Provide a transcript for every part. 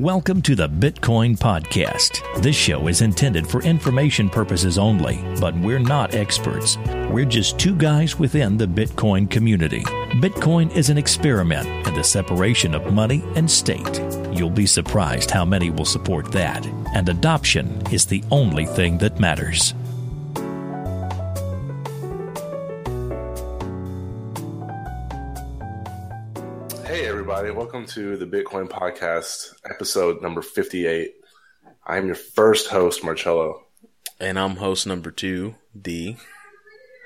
Welcome to the Bitcoin Podcast. This show is intended for information purposes only, but we're not experts. We're just two guys within the Bitcoin community. Bitcoin is an experiment in the separation of money and state. You'll be surprised how many will support that. And adoption is the only thing that matters. Everybody. Welcome to the Bitcoin Podcast, episode number 58. I'm your first host, Marcello. And I'm host number two, D.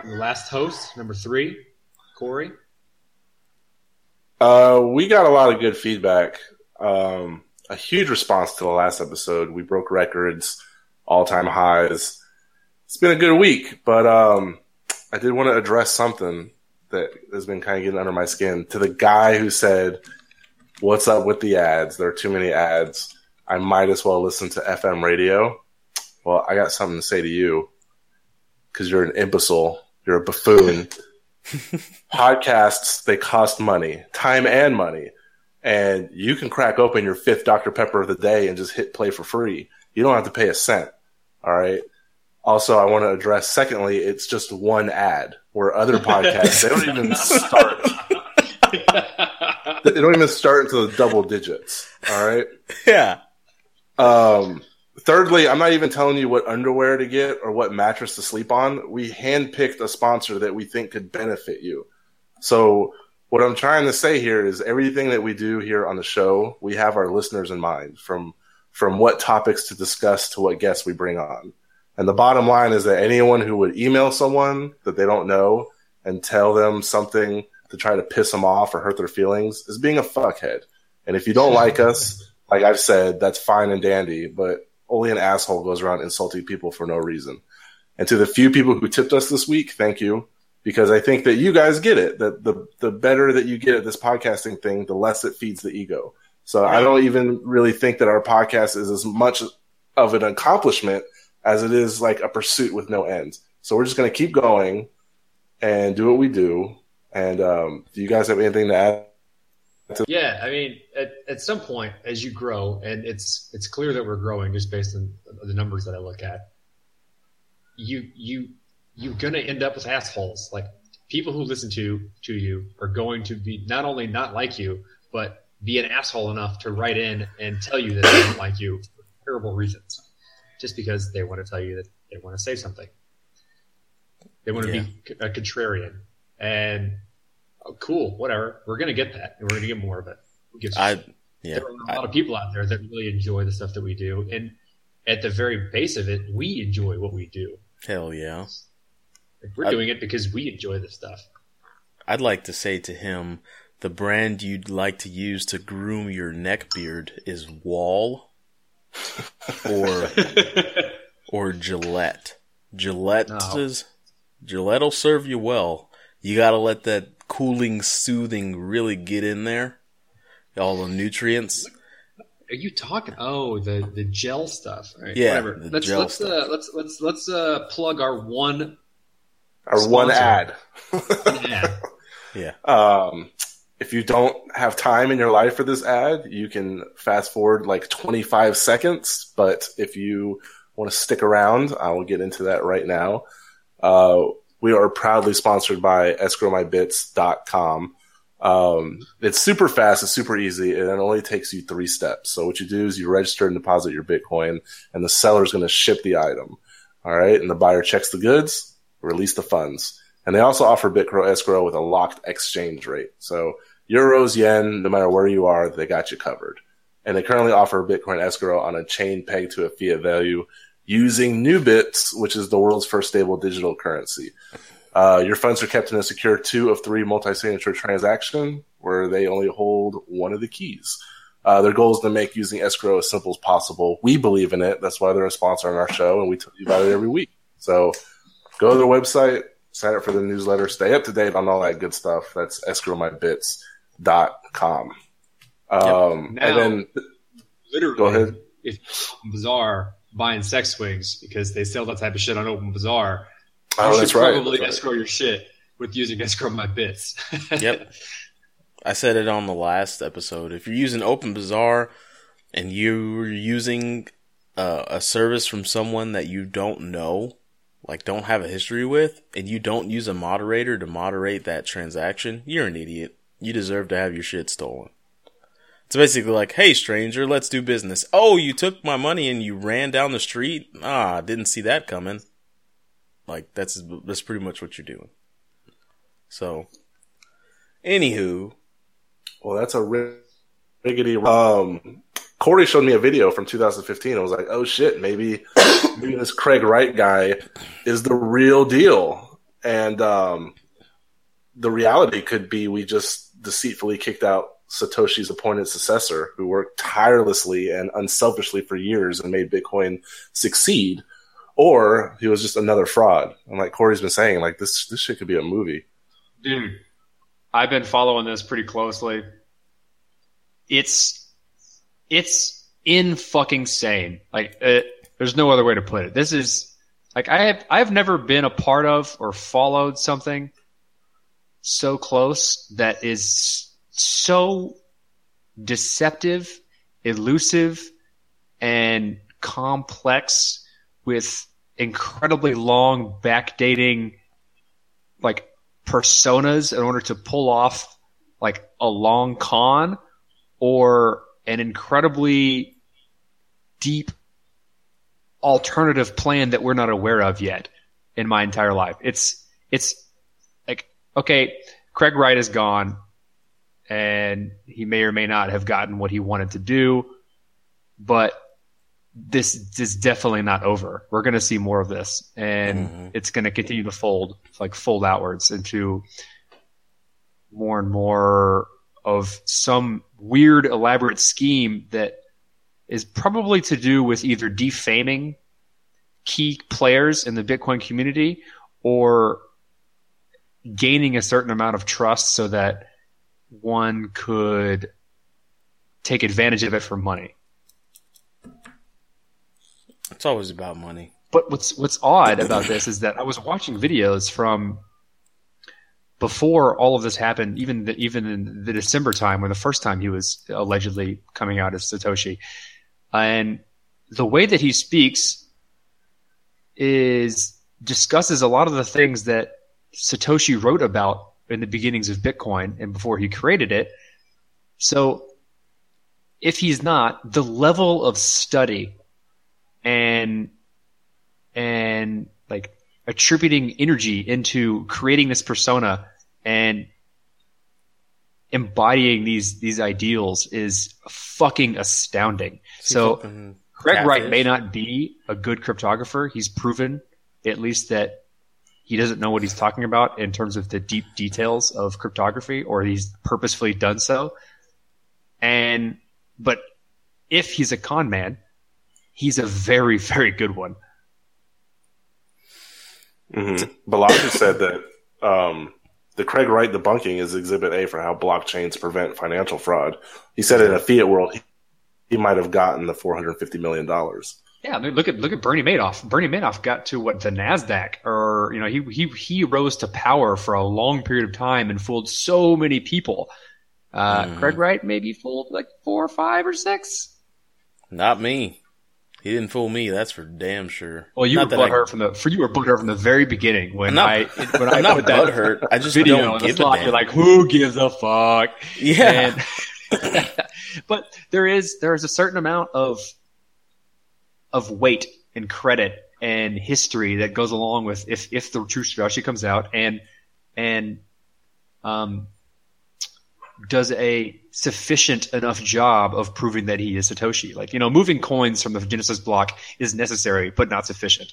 I'm the last host, number three, Corey. Uh, we got a lot of good feedback. Um, a huge response to the last episode. We broke records, all time highs. It's been a good week, but um, I did want to address something that has been kind of getting under my skin. To the guy who said, What's up with the ads? There are too many ads. I might as well listen to FM radio. Well, I got something to say to you because you're an imbecile. You're a buffoon. Podcasts, they cost money, time and money. And you can crack open your fifth Dr. Pepper of the day and just hit play for free. You don't have to pay a cent. All right. Also, I want to address, secondly, it's just one ad where other podcasts, they don't even start. they don't even start until the double digits. All right. Yeah. Um, thirdly, I'm not even telling you what underwear to get or what mattress to sleep on. We handpicked a sponsor that we think could benefit you. So, what I'm trying to say here is everything that we do here on the show, we have our listeners in mind from from what topics to discuss to what guests we bring on. And the bottom line is that anyone who would email someone that they don't know and tell them something to try to piss them off or hurt their feelings is being a fuckhead. And if you don't like us, like I've said, that's fine and dandy, but only an asshole goes around insulting people for no reason. And to the few people who tipped us this week, thank you. Because I think that you guys get it. That the the better that you get at this podcasting thing, the less it feeds the ego. So I don't even really think that our podcast is as much of an accomplishment as it is like a pursuit with no end. So we're just going to keep going and do what we do. And um, do you guys have anything to add? To- Yeah, I mean, at, at some point, as you grow, and it's it's clear that we're growing just based on the numbers that I look at. You you you're gonna end up with assholes. Like people who listen to to you are going to be not only not like you, but be an asshole enough to write in and tell you that they don't like you for terrible reasons, just because they want to tell you that they want to say something. They want to Yeah. be a contrarian, and cool, whatever. We're gonna get that, and we're gonna get more of it. Gives I yeah. there are a lot of people out there that really enjoy the stuff that we do, and at the very base of it, we enjoy what we do. Hell yeah. Like, we're I- doing it because we enjoy this stuff. I'd like to say to him, the brand you'd like to use to groom your neck beard is Wahl or or Gillette. Gillette no. Gillette'll serve you well. You gotta let that cooling, soothing really get in there. All the nutrients. Are you talking? Oh, the the gel stuff. All right, Yeah, whatever. the let's gel let's uh, let's let's let's uh, plug our one. Our one ad. Yeah, Yeah. Um, if you don't have time in your life for this ad, you can fast forward like 25 seconds. But if you want to stick around, I will get into that right now. Uh, we are proudly sponsored by escrowmybits.com. Um, it's super fast, it's super easy, and it only takes you three steps. So what you do is you register and deposit your Bitcoin, and the seller is going to ship the item. All right, and the buyer checks the goods, release the funds. And they also offer Bitcoin escrow with a locked exchange rate. So euros, yen, no matter where you are, they got you covered. And they currently offer Bitcoin escrow on a chain pegged to a fiat value using NuBits, which is the world's first stable digital currency. Uh, your funds are kept in a secure two of three multi-signature transaction where they only hold one of the keys. Uh, their goal is to make using escrow as simple as possible. We believe in it. That's why they're a sponsor on our show, and we tell you about it every week. So go to their website, sign up for the newsletter, stay up to date on all that good stuff. That's escrowmybits.com. Um, Now- and then literally. Go ahead. Open Bazaar buying sex swings because they sell that type of shit on Open Bazaar, oh, you that's should right. probably That's right. escrow your shit with using escrow my bits. Yep. I said it on the last episode. If you're using Open Bazaar, and you're using uh, a service from someone that you don't know, like don't have a history with, and you don't use a moderator to moderate that transaction, you're an idiot. You deserve to have your shit stolen. It's basically like, hey stranger, let's do business. Oh, you took my money and you ran down the street? Ah, didn't see that coming. Like that's that's pretty much what you're doing. So, anywho, Well, that's a riggedy. Um, Corey showed me a video from 2015. I was like, oh shit, maybe, maybe this Craig Wright guy is the real deal. And um, the reality could be we just deceitfully kicked out Satoshi's appointed successor, who worked tirelessly and unselfishly for years and made Bitcoin succeed. Or he was just another fraud. And like Corey's been saying, like this this shit could be a movie. Dude, I've been following this pretty closely. It's it's in fucking sane. Like uh, there's no other way to put it. This is like I have I've never been a part of or followed something so close that is so deceptive, elusive, and complex with incredibly long backdating like personas in order to pull off like a long con or an incredibly deep alternative plan that we're not aware of yet in my entire life. It's it's like okay, Craig Wright is gone and he may or may not have gotten what he wanted to do, but this is definitely not over. We're going to see more of this, and mm-hmm. it's going to continue to fold, like fold outwards into more and more of some weird, elaborate scheme that is probably to do with either defaming key players in the Bitcoin community or gaining a certain amount of trust so that one could take advantage of it for money. It's always about money. But what's what's odd about this is that I was watching videos from before all of this happened, even the, even in the December time when the first time he was allegedly coming out as Satoshi, and the way that he speaks is discusses a lot of the things that Satoshi wrote about in the beginnings of Bitcoin and before he created it. So if he's not, the level of study and and like attributing energy into creating this persona and embodying these these ideals is fucking astounding. So Craig. Wright may not be a good cryptographer. He's proven at least that he doesn't know what he's talking about in terms of the deep details of cryptography, or he's purposefully done so. And but if he's a con man, he's a very, very good one. Mm-hmm. Balaji said that um, the Craig Wright debunking is Exhibit A for how blockchains prevent financial fraud. He said in a fiat world, he, he might have gotten the four hundred fifty million dollars. Yeah, look at look at Bernie Madoff. Bernie Madoff got to what the Nasdaq, or you know, he he he rose to power for a long period of time and fooled so many people. Uh, mm. Craig Wright maybe fooled like four or five or six. Not me. He didn't fool me. That's for damn sure. Well, you not were butthurt I... from the for you were butthurt from the very beginning when not, I when I not put that hurt. I just video don't a damn. You're like, who gives a fuck? Yeah. And, but there is there is a certain amount of of weight and credit and history that goes along with if if the true strategy comes out and and um does a sufficient enough job of proving that he is Satoshi. Like, you know, moving coins from the Genesis block is necessary, but not sufficient.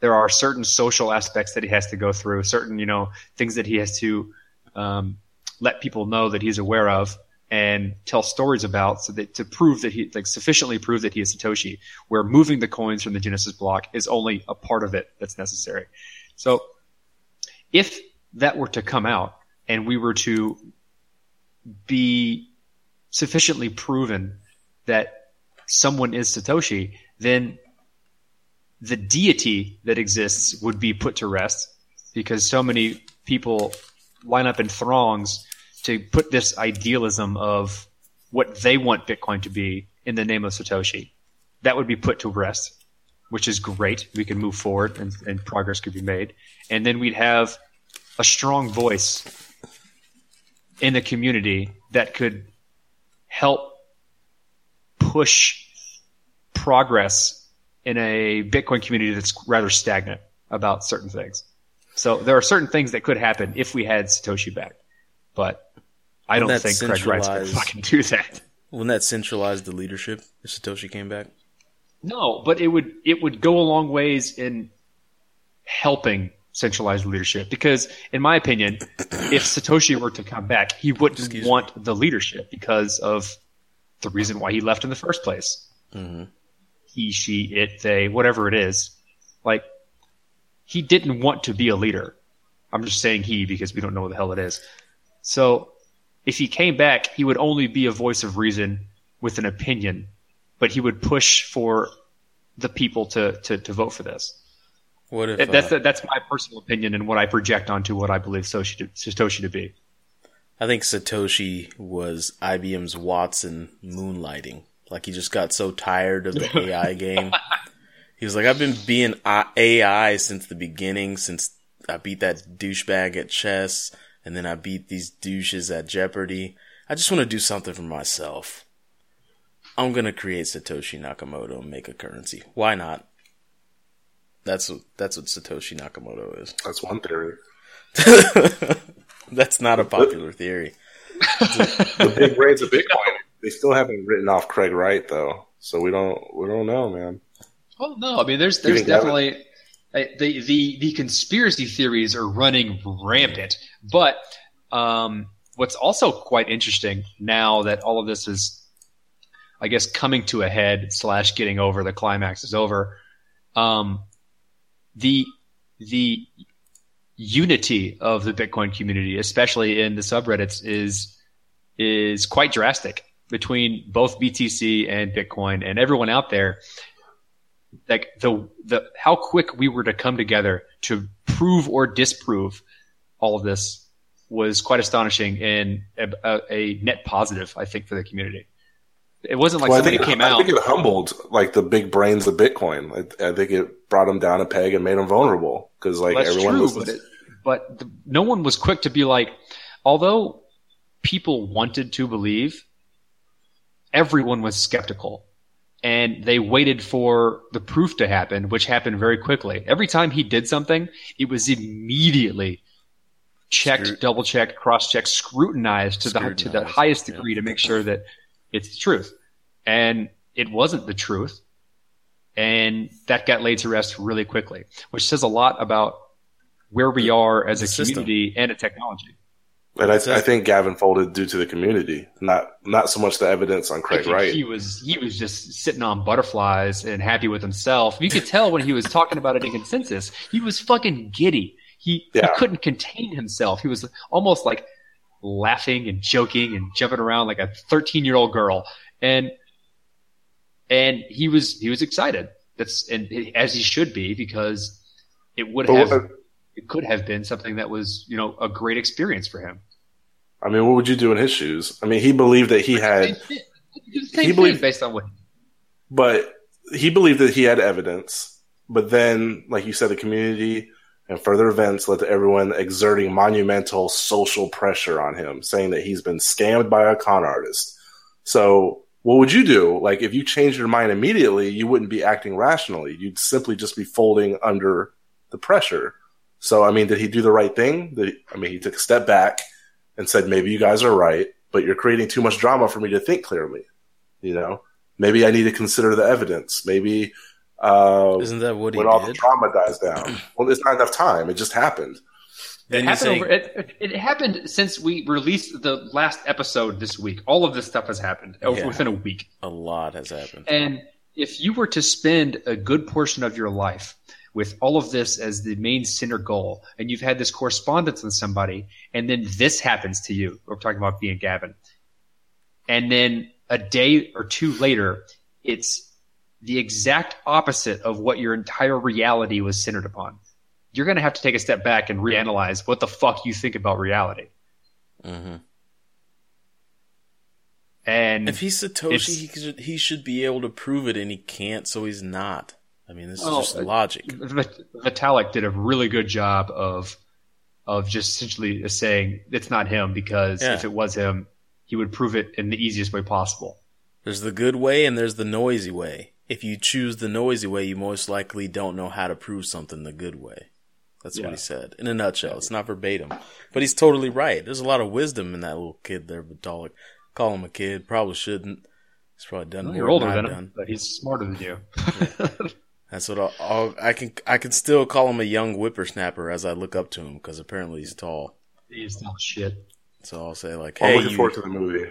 There are certain social aspects that he has to go through, certain, you know, things that he has to um, let people know that he's aware of and tell stories about so that to prove that he like sufficiently prove that he is Satoshi, where moving the coins from the Genesis block is only a part of it that's necessary. So if that were to come out and we were to be sufficiently proven that someone is Satoshi, then the deity that exists would be put to rest because so many people line up in throngs to put this idealism of what they want Bitcoin to be in the name of Satoshi. That would be put to rest, which is great. We can move forward and, and progress could be made. And then we'd have a strong voice in the community that could help push progress in a Bitcoin community that's rather stagnant about certain things. So there are certain things that could happen if we had Satoshi back, but I don't think Craig Wright's going to fucking do that. Wouldn't that centralize the leadership if Satoshi came back? No, but it would it would go a long ways in helping centralized leadership because, in my opinion, if Satoshi were to come back, he wouldn't Excuse want me. the leadership because of the reason why he left in the first place. Mm-hmm. He, she, it, they, whatever it is, like he didn't want to be a leader. I'm just saying he because we don't know what the hell it is. So if he came back, he would only be a voice of reason with an opinion, but he would push for the people to to, to vote for this. What if that's uh, that's my personal opinion and what I project onto what I believe Satoshi to, Satoshi to be. I think Satoshi was IBM's Watson moonlighting. Like he just got so tired of the AI game. He was like, I've been being AI since the beginning, since I beat that douchebag at chess, and then I beat these douches at Jeopardy. I just want to do something for myself. I'm gonna create Satoshi Nakamoto and make a currency. Why not? That's what that's what Satoshi Nakamoto is. That's one theory. that's not a popular theory. the big brains of Bitcoin. They still haven't written off Craig Wright though, so we don't we don't know, man. Oh no, I mean there's there's definitely the the the conspiracy theories are running rampant, but um, what's also quite interesting now that all of this is, I guess, coming to a head slash getting over the climax is over. Um, the the unity of the Bitcoin community, especially in the subreddits, is is quite drastic between both BTC and Bitcoin and everyone out there. Like the the how quick we were to come together to prove or disprove all of this was quite astonishing and a, a, a net positive, I think, for the community. It wasn't like well, something think, came out. I think it humbled like the big brains of Bitcoin. I, I think it brought them down a peg and made them vulnerable because like well, everyone true, was. But, it, but the, no one was quick to be like, although people wanted to believe, everyone was skeptical. And they waited for the proof to happen, which happened very quickly. Every time he did something, it was immediately checked, double checked, cross checked, scrutinized to the to the highest degree yeah. to make sure that it's the truth. And it wasn't the truth. And that got laid to rest really quickly, which says a lot about where we are as a community and a technology. And I, I, think Gavin folded due to the community, not not so much the evidence on Craig Wright. He was he was just sitting on butterflies and happy with himself. You could tell when he was talking about it in consensus, he was fucking giddy. He, yeah. he couldn't contain himself. He was almost like laughing and joking and jumping around like a 13 year old girl. And, and he was, he was excited. That's, and as he should be because it would have, what, uh, it could have been something that was, you know, a great experience for him. I mean, what would you do in his shoes? I mean, he believed that he had, he believed based on what, but he believed that he had evidence. But then, like you said, the community and further events led to everyone exerting monumental social pressure on him, saying that he's been scammed by a con artist. So, what would you do? Like, if you changed your mind immediately, you wouldn't be acting rationally. You'd simply just be folding under the pressure. So, I mean, did he do the right thing? Did he, I mean, he took a step back and said, maybe you guys are right, but you're creating too much drama for me to think clearly. You know, maybe I need to consider the evidence. Maybe uh, Isn't that what he when all the drama dies down? well, it's not enough time. It just happened. It happened, saying, over, it, it, happened since we released the last episode this week. All of this stuff has happened yeah, within a week. A lot has happened. And if you were to spend a good portion of your life with all of this as the main center goal, and you've had this correspondence with somebody, and then this happens to you, we're talking about being Gavin, and then a day or two later, it's the exact opposite of what your entire reality was centered upon. You're going to have to take a step back and reanalyze what the fuck you think about reality. Mm-hmm. And If he's Satoshi, he should, he should be able to prove it, and he can't, so he's not. I mean, this is just uh, logic. Vit- Vitalik did a really good job of of just essentially saying it's not him because Yeah. if it was him, he would prove it in the easiest way possible. There's the good way and there's the noisy way. If you choose the noisy way, you most likely don't know how to prove something the good way. That's Yeah. what he said in a nutshell. It's not verbatim, but he's totally right. There's a lot of wisdom in that little kid there, Vitalik. Call him a kid. Probably shouldn't. He's probably done Well, more you're older than than him, done. but he's smarter than you. That's what I'll, I'll, I can. I can still call him a young whippersnapper as I look up to him because apparently he's tall. he's not shit. So I'll say like, I'm "Hey, looking you- forward to the movie.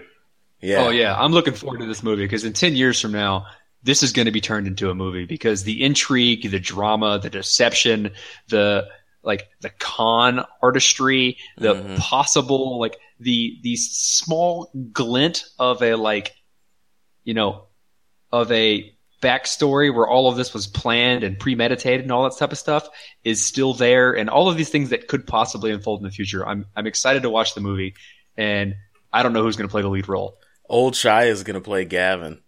yeah, Oh yeah, I'm looking forward to this movie because in ten years from now, this is going to be turned into a movie because the intrigue, the drama, the deception, the like the con artistry, the Mhm. possible like the the small glint of a like you know of a backstory where all of this was planned and premeditated and all that type of stuff is still there and all of these things that could possibly unfold in the future. I'm I'm excited to watch the movie and I don't know who's going to play the lead role. Old Shy is gonna play Gavin.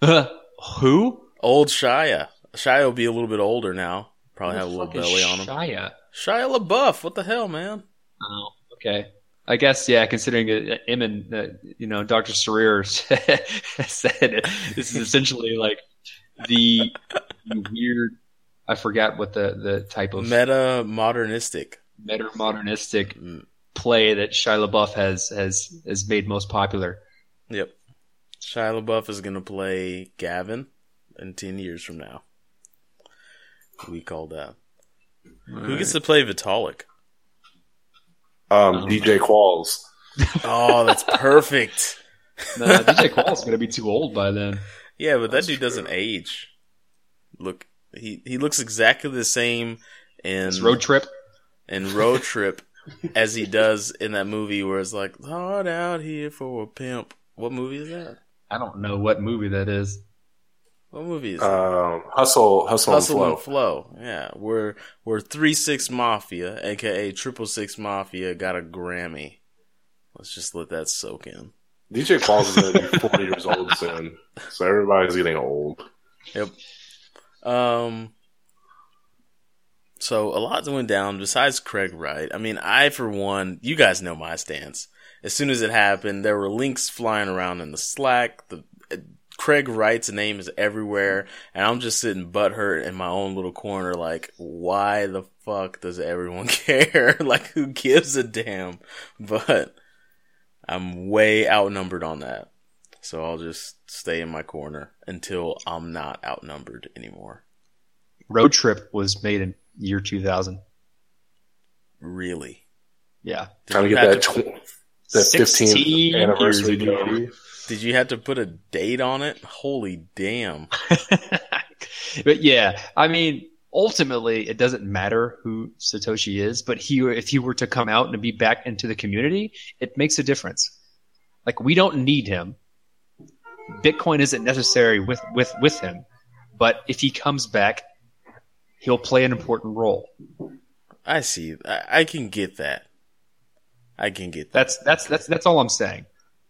Who? Old Shia. Shia will be a little bit older now. Probably have a little belly on him. Shia. Shia LaBeouf. What the hell, man? Oh, okay. I guess yeah. Considering uh, him and uh, you know Dr. Sarir said this is essentially like the, the weird. I forgot what the the type of Meta modernistic. meta modernistic Mm, play that Shia LaBeouf has has has made most popular. Yep. Shia LaBeouf is gonna play Gavin in ten years from now. We call that. Who gets to play Vitalik? Um, DJ Qualls. Oh, that's perfect. No, DJ Qualls is going to be too old by then. Yeah, but that dude true. doesn't age. Look, he he looks exactly the same in This road trip. in Road Trip as he does in that movie where it's like hard out here for a pimp. What movie is that? I don't know what movie that is. What movie is that? Um, Hustle, Hustle, Hustle and and Flow. Flow. Yeah, we're we're three six mafia, aka triple six mafia, got a Grammy. Let's just let that soak in. DJ Qualls is to be 40 years old soon, so everybody's getting old. Yep. Um. So a lot went down besides Craig Wright. I mean, I for one, you guys know my stance. As soon as it happened, there were links flying around in the Slack. The Craig Wright's name is everywhere, and I'm just sitting butthurt in my own little corner, like, why the fuck does everyone care? like, who gives a damn? But I'm way outnumbered on that. So I'll just stay in my corner until I'm not outnumbered anymore. Road Trip was made in year 2000. Really. Yeah. Did Trying to get that, to- tw- that 16 15th anniversary years ago. DVD. Did you have to put a date on it? Holy damn. but yeah, I mean, ultimately, it doesn't matter who Satoshi is, but he, if he were to come out and be back into the community, it makes a difference. Like we don't need him. Bitcoin isn't necessary with, with, with him, but if he comes back, he'll play an important role. I see. I, I can get that. I can get that. That's, that's, that's, that's all I'm saying.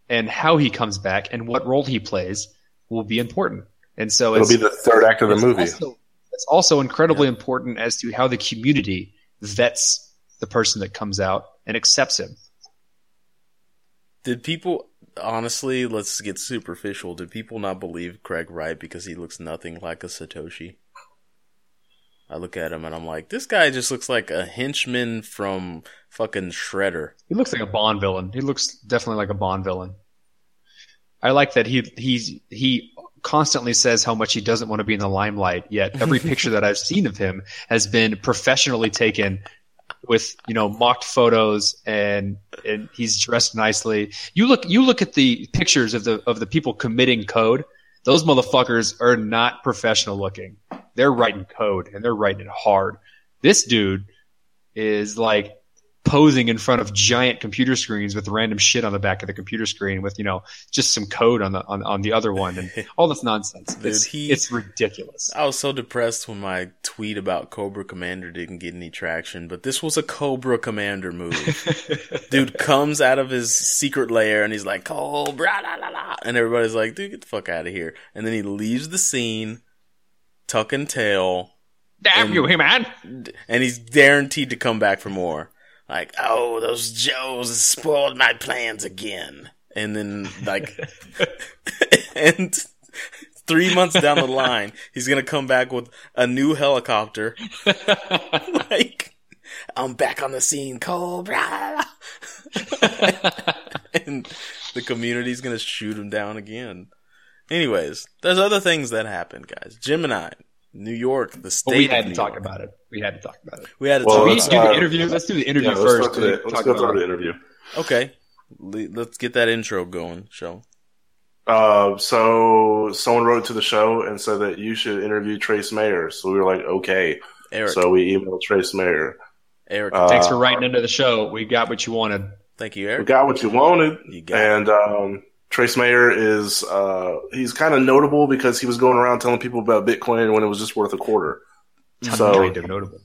And how he comes back and what role he plays will be important. And so It'll it's, be the third act of the it's movie. Also, it's also incredibly important as to how the community vets the person that comes out and accepts him. Did people, honestly, let's get superficial. Did people not believe Craig Wright because he looks nothing like a Satoshi? I look at him and I'm like, this guy just looks like a henchman from fucking Shredder. He looks like a Bond villain. He looks definitely like a Bond villain. I like that he he's he constantly says how much he doesn't want to be in the limelight. Yet every picture that I've seen of him has been professionally taken with you know mocked photos and and he's dressed nicely. You look you look at the pictures of the of the people committing code. Those motherfuckers are not professional looking. They're writing code and they're writing it hard. This dude is like posing in front of giant computer screens with random shit on the back of the computer screen with you know just some code on the on, on the other one and all this nonsense. Dude, it's, he- it's ridiculous. I was so depressed when my tweet about Cobra Commander didn't get any traction, but this was a Cobra Commander move. Dude comes out of his secret lair and he's like, Cobra, la, la, la. And everybody's like, dude, get the fuck out of here. And then he leaves the scene, tuck and tail, Damn and- you, hey man! and he's guaranteed to come back for more. Like, oh, those Joes spoiled my plans again. And then, like, and three months down the line, he's gonna come back with a new helicopter. like, I'm back on the scene, Cobra. and the community's gonna shoot him down again. Anyways, there's other things that happened, guys. Gemini, New York, the state. But we of had to New talk York. about it. We had to talk about it. We had to Well, talk we let's, need to do uh, the interview. Let's do the interview Yeah, let's first. to the, talk let's go about through the interview. Okay, let's get that intro going, show. Uh, so someone wrote to the show and said that you should interview Trace Mayer. So we were like, okay. Eric, So we emailed Trace Mayer. Eric, Uh, Thanks for writing into the show. We got what you wanted. thank you, Eric. We got what you wanted. You got. And um, Trace Mayer is uh, he's kind of notable because he was going around telling people about Bitcoin when it was just worth a quarter. So kind of notable.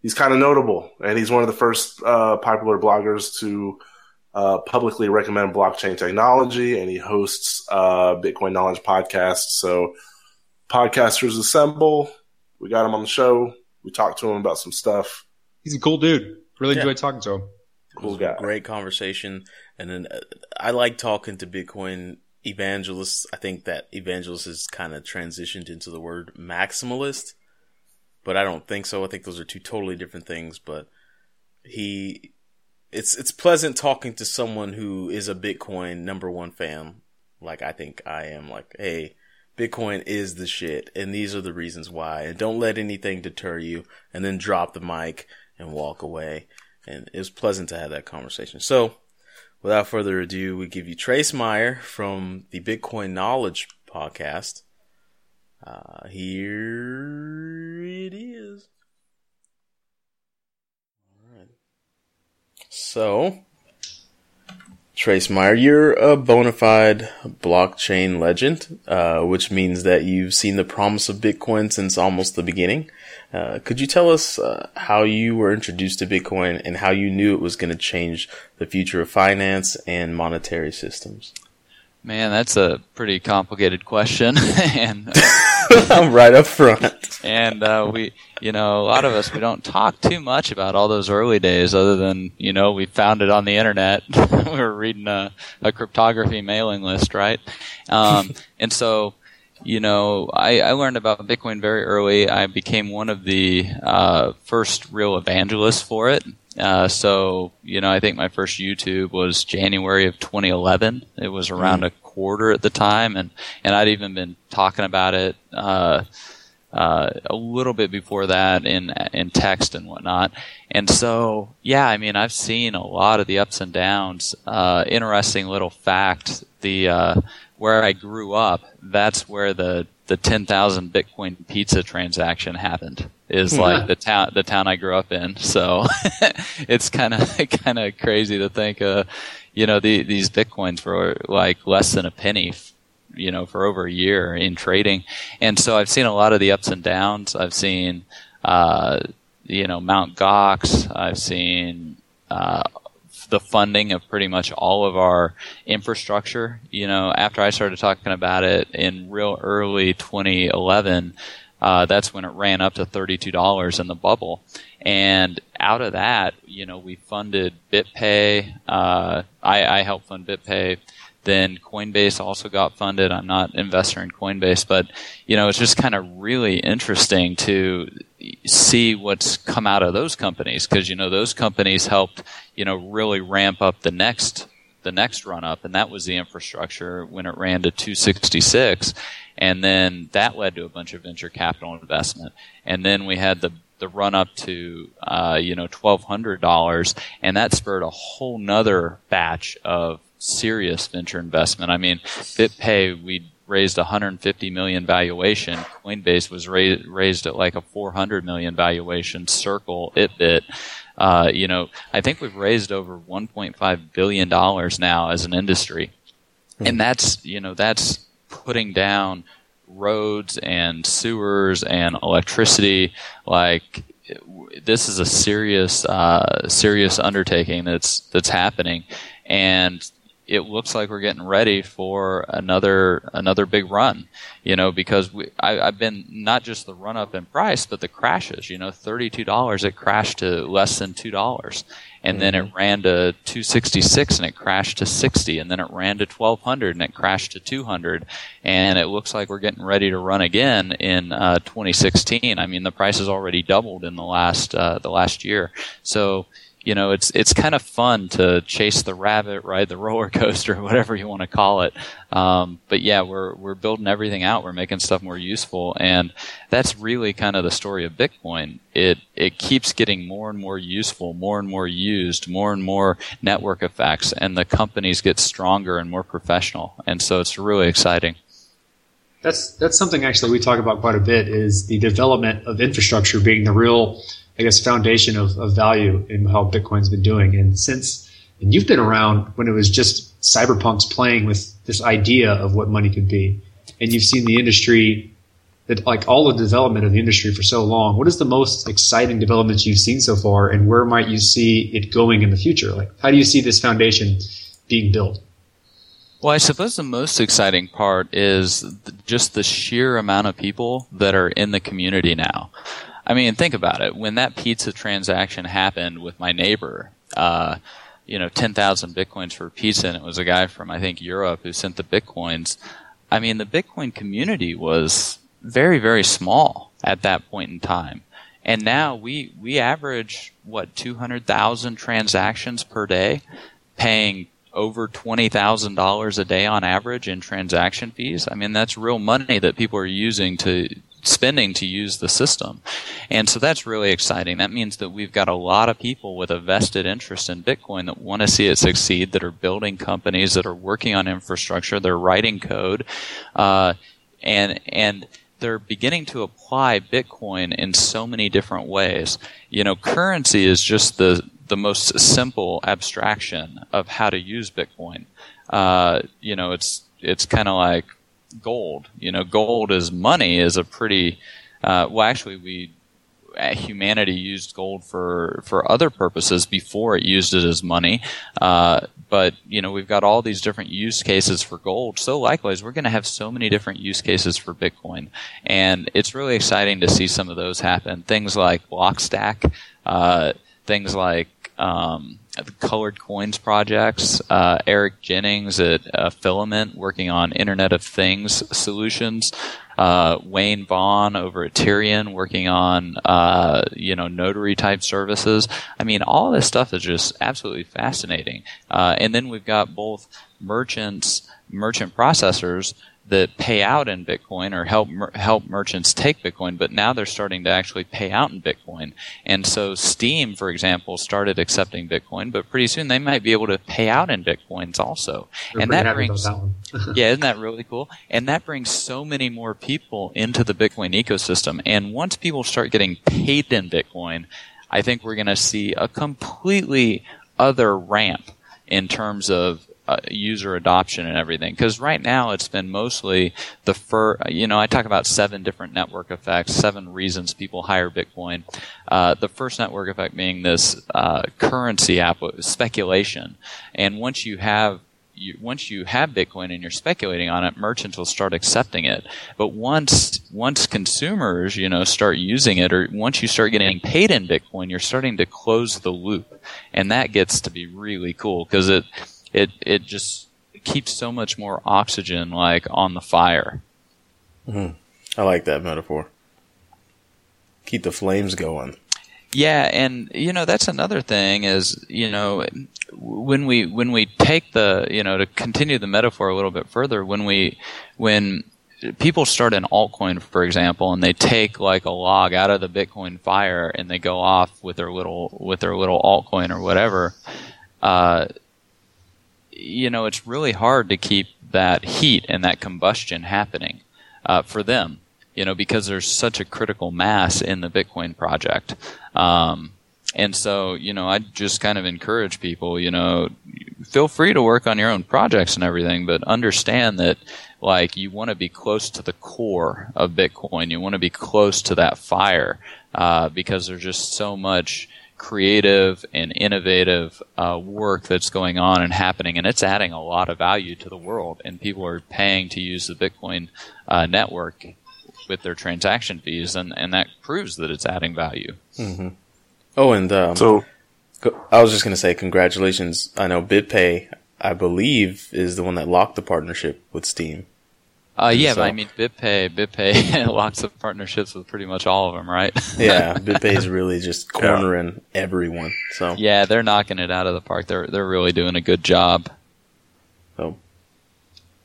he's kind of notable, and he's one of the first uh, popular bloggers to uh, publicly recommend blockchain technology, and he hosts uh, Bitcoin Knowledge podcast. So, podcasters assemble. We got him on the show. We talked to him about some stuff. He's a cool dude. Really Yeah. enjoyed talking to him. Cool guy. Great conversation, and then uh, I like talking to Bitcoin evangelists. I think that evangelist has kind of transitioned into the word maximalist, but I don't think so. I think those are two totally different things. But he, it's it's pleasant talking to someone who is a Bitcoin number one fan, like I think I am. Like, hey, Bitcoin is the shit, and these are the reasons why. And don't let anything deter you. And then drop the mic and walk away. And it was pleasant to have that conversation. So, without further ado, we give you Trace Mayer from the Bitcoin Knowledge podcast. Uh, here it is. All right. So, Trace Mayer, you're a bona fide blockchain legend, uh, which means that you've seen the promise of Bitcoin since almost the beginning. Uh, could you tell us uh, how you were introduced to Bitcoin and how you knew it was going to change the future of finance and monetary systems? Man, that's a pretty complicated question, and I'm right up front. and uh, we, you know, a lot of us we don't talk too much about all those early days, other than you know we found it on the internet. we were reading a, a cryptography mailing list, right? Um, and so, you know, I, I learned about Bitcoin very early. I became one of the uh, first real evangelists for it. Uh, so, you know, I think my first YouTube was January of 2011. It was around a quarter at the time, and, and I'd even been talking about it uh, uh, a little bit before that in in text and whatnot. And so, yeah, I mean, I've seen a lot of the ups and downs. Uh, interesting little fact: the uh, where I grew up, that's where the the ten thousand Bitcoin pizza transaction happened. Is like the town the town I grew up in. So it's kind of kind of crazy to think, uh, you know, the, these bitcoins were like less than a penny you know, for over a year in trading. And so I've seen a lot of the ups and downs. I've seen, uh, you know, Mount Gox. I've seen, uh, the funding of pretty much all of our infrastructure. You know, after I started talking about it in real early 2011, uh, that's when it ran up to $32 in the bubble. And out of that, you know, we funded BitPay. Uh, I, I helped fund BitPay. Then Coinbase also got funded. I'm not an investor in Coinbase, but you know, it's just kind of really interesting to see what's come out of those companies because you know those companies helped you know really ramp up the next the next run up, and that was the infrastructure when it ran to 266, and then that led to a bunch of venture capital investment, and then we had the the run up to uh, you know twelve hundred dollars, and that spurred a whole nother batch of serious venture investment. I mean, BitPay we raised 150 million valuation. Coinbase was raised raised at like a 400 million valuation. Circle, ItBit, Uh, you know, I think we've raised over 1.5 billion dollars now as an industry, mm-hmm. and that's you know that's putting down roads and sewers and electricity. Like this is a serious uh, serious undertaking that's that's happening, and it looks like we're getting ready for another another big run. You know, because we, I, have been not just the run up in price, but the crashes. You know, thirty two dollars it crashed to less than two dollars, and then it mm-hmm. ran to two sixty six and it crashed to sixty, and then it ran to twelve hundred and it crashed to two hundred, and it looks like we're getting ready to run again in uh, twenty sixteen. I mean, the price has already doubled in the last uh, the last year, so you know, it's it's kind of fun to chase the rabbit, ride the roller coaster, whatever you want to call it. Um, but yeah, we're we're building everything out. We're making stuff more useful, and that's really kind of the story of Bitcoin. It it keeps getting more and more useful, more and more used, more and more network effects, and the companies get stronger and more professional. And so it's really exciting. That's that's something actually we talk about quite a bit. Is the development of infrastructure being the real I guess, foundation of, of value in how Bitcoin's been doing. And since, and you've been around when it was just cypherpunks playing with this idea of what money could be. And you've seen the industry that like all the development of the industry for so long. What is the most exciting developments you've seen so far and where might you see it going in the future? Like, how do you see this foundation being built? Well, I suppose the most exciting part is just the sheer amount of people that are in the community now. I mean, think about it. When that pizza transaction happened with my neighbor, uh, you know, 10,000 bitcoins for pizza, and it was a guy from, I think, Europe who sent the bitcoins. I mean, the Bitcoin community was very, very small at that point in time. And now we, we average, what, 200,000 transactions per day, paying over $20,000 a day on average in transaction fees. I mean, that's real money that people are using to, spending to use the system. And so that's really exciting. That means that we've got a lot of people with a vested interest in Bitcoin that want to see it succeed, that are building companies, that are working on infrastructure, they're writing code, uh, and and they're beginning to apply Bitcoin in so many different ways. You know, currency is just the the most simple abstraction of how to use Bitcoin. Uh, you know, it's it's kind of like gold. You know, gold as money is a pretty uh, well. Actually, we uh, humanity used gold for for other purposes before it used it as money. Uh, but you know, we've got all these different use cases for gold. So likewise, we're going to have so many different use cases for Bitcoin, and it's really exciting to see some of those happen. Things like Blockstack, uh, things like um, the Colored Coins projects. Uh, Eric Jennings at uh, Filament working on Internet of Things solutions. Uh, Wayne Vaughan over at Tierion working on uh, you know notary type services. I mean, all this stuff is just absolutely fascinating. Uh, and then we've got both merchants, merchant processors that pay out in Bitcoin or help help merchants take Bitcoin, but now they're starting to actually pay out in Bitcoin. And so Steam, for example, started accepting Bitcoin, but pretty soon they might be able to pay out in Bitcoins also. We're and that brings that yeah, isn't that really cool? And that brings so many more people into the Bitcoin ecosystem. And once people start getting paid in Bitcoin, I think we're going to see a completely other ramp in terms of uh, user adoption and everything. Because right now it's been mostly the fir. You know, I talk about seven different network effects, seven reasons people hire Bitcoin. Uh, the first network effect being this uh, currency app speculation, and once you have you, once you have Bitcoin and you're speculating on it, merchants will start accepting it. But once once consumers, you know, start using it, or once you start getting paid in Bitcoin, you're starting to close the loop, and that gets to be really cool because it it it just keeps so much more oxygen like on the fire. Mm-hmm. I like that metaphor. Keep the flames going. Yeah, and you know that's another thing is you know when we when we take the you know to continue the metaphor a little bit further when we when people start an altcoin for example and they take like a log out of the bitcoin fire and they go off with their little with their little altcoin or whatever uh, you know, it's really hard to keep that heat and that combustion happening uh, for them, you know, because there's such a critical mass in the Bitcoin project. Um, and so, you know, I just kind of encourage people, you know, feel free to work on your own projects and everything, but understand that like you want to be close to the core of Bitcoin. You want to be close to that fire uh, because there's just so much creative and innovative uh, work that's going on and happening, and it's adding a lot of value to the world. And people are paying to use the Bitcoin uh, network with their transaction fees, and, and that proves that it's adding value. Mm-hmm. Oh, and um, So I was just going to say congratulations. I know BitPay, I believe, is the one that locked the partnership with Steam. Uh, yeah, So- but I mean, BitPay, BitPay locks up partnerships with pretty much all of them, right? Yeah, BitPay is really just cornering everyone. So, yeah, they're knocking it out of the park. They're they're really doing a good job. so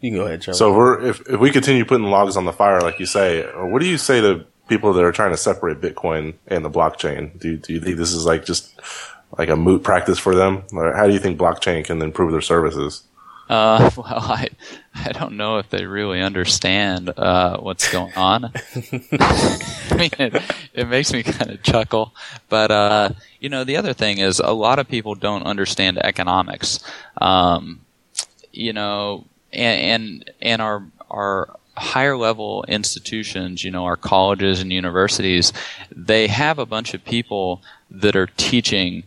you can go ahead, Charlie. So if we're if, if we continue putting logs on the fire, like you say, or what do you say to people that are trying to separate Bitcoin and the blockchain? Do do you think this is like just like a moot practice for them, or how do you think blockchain can improve their services? Uh, well, I I don't know if they really understand uh, what's going on. I mean, it, it makes me kind of chuckle. But uh, you know, the other thing is a lot of people don't understand economics. Um, you know, and and, and our our higher level institutions, you know, our colleges and universities, they have a bunch of people that are teaching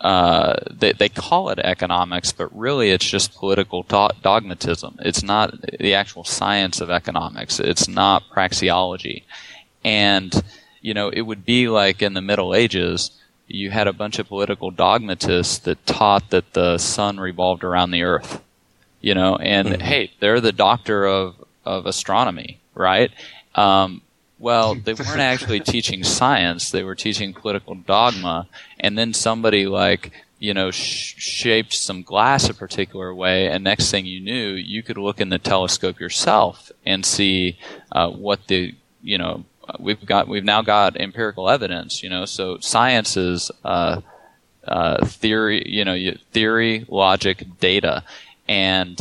uh, they, they call it economics, but really it's just political do- dogmatism. It's not the actual science of economics. It's not praxeology. And, you know, it would be like in the Middle Ages, you had a bunch of political dogmatists that taught that the sun revolved around the earth. You know, and hey, they're the doctor of, of astronomy, right? Um, well, they weren't actually teaching science; they were teaching political dogma. And then somebody like you know sh- shaped some glass a particular way, and next thing you knew, you could look in the telescope yourself and see uh, what the you know we've got. We've now got empirical evidence. You know, so science is uh, uh, theory. You know, theory, logic, data, and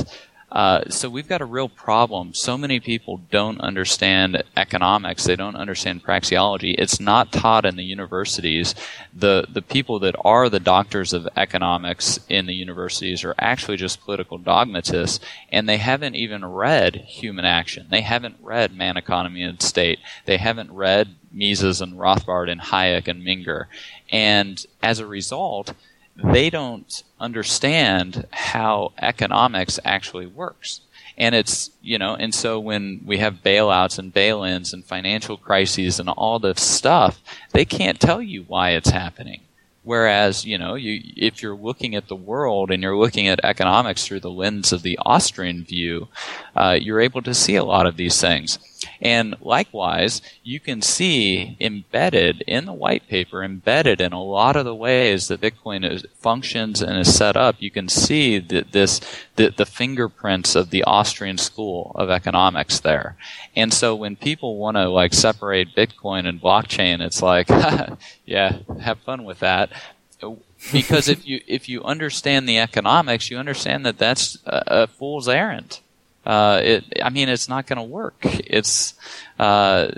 uh, so we've got a real problem. So many people don't understand economics. They don't understand praxeology. It's not taught in the universities. The the people that are the doctors of economics in the universities are actually just political dogmatists, and they haven't even read Human Action. They haven't read Man, Economy, and State. They haven't read Mises and Rothbard and Hayek and Menger, and as a result, they don't understand how economics actually works. And it's, you know, and so when we have bailouts and bail ins and financial crises and all this stuff, they can't tell you why it's happening. Whereas, you know, you, if you're looking at the world and you're looking at economics through the lens of the Austrian view, uh, you're able to see a lot of these things. And likewise, you can see embedded in the white paper, embedded in a lot of the ways that Bitcoin is, functions and is set up, you can see that this the, the fingerprints of the Austrian school of economics there. And so when people want to like separate Bitcoin and blockchain, it's like, yeah, have fun with that because if you if you understand the economics, you understand that that's a, a fool's errand. Uh, it, I mean, it's not going to work. It's uh,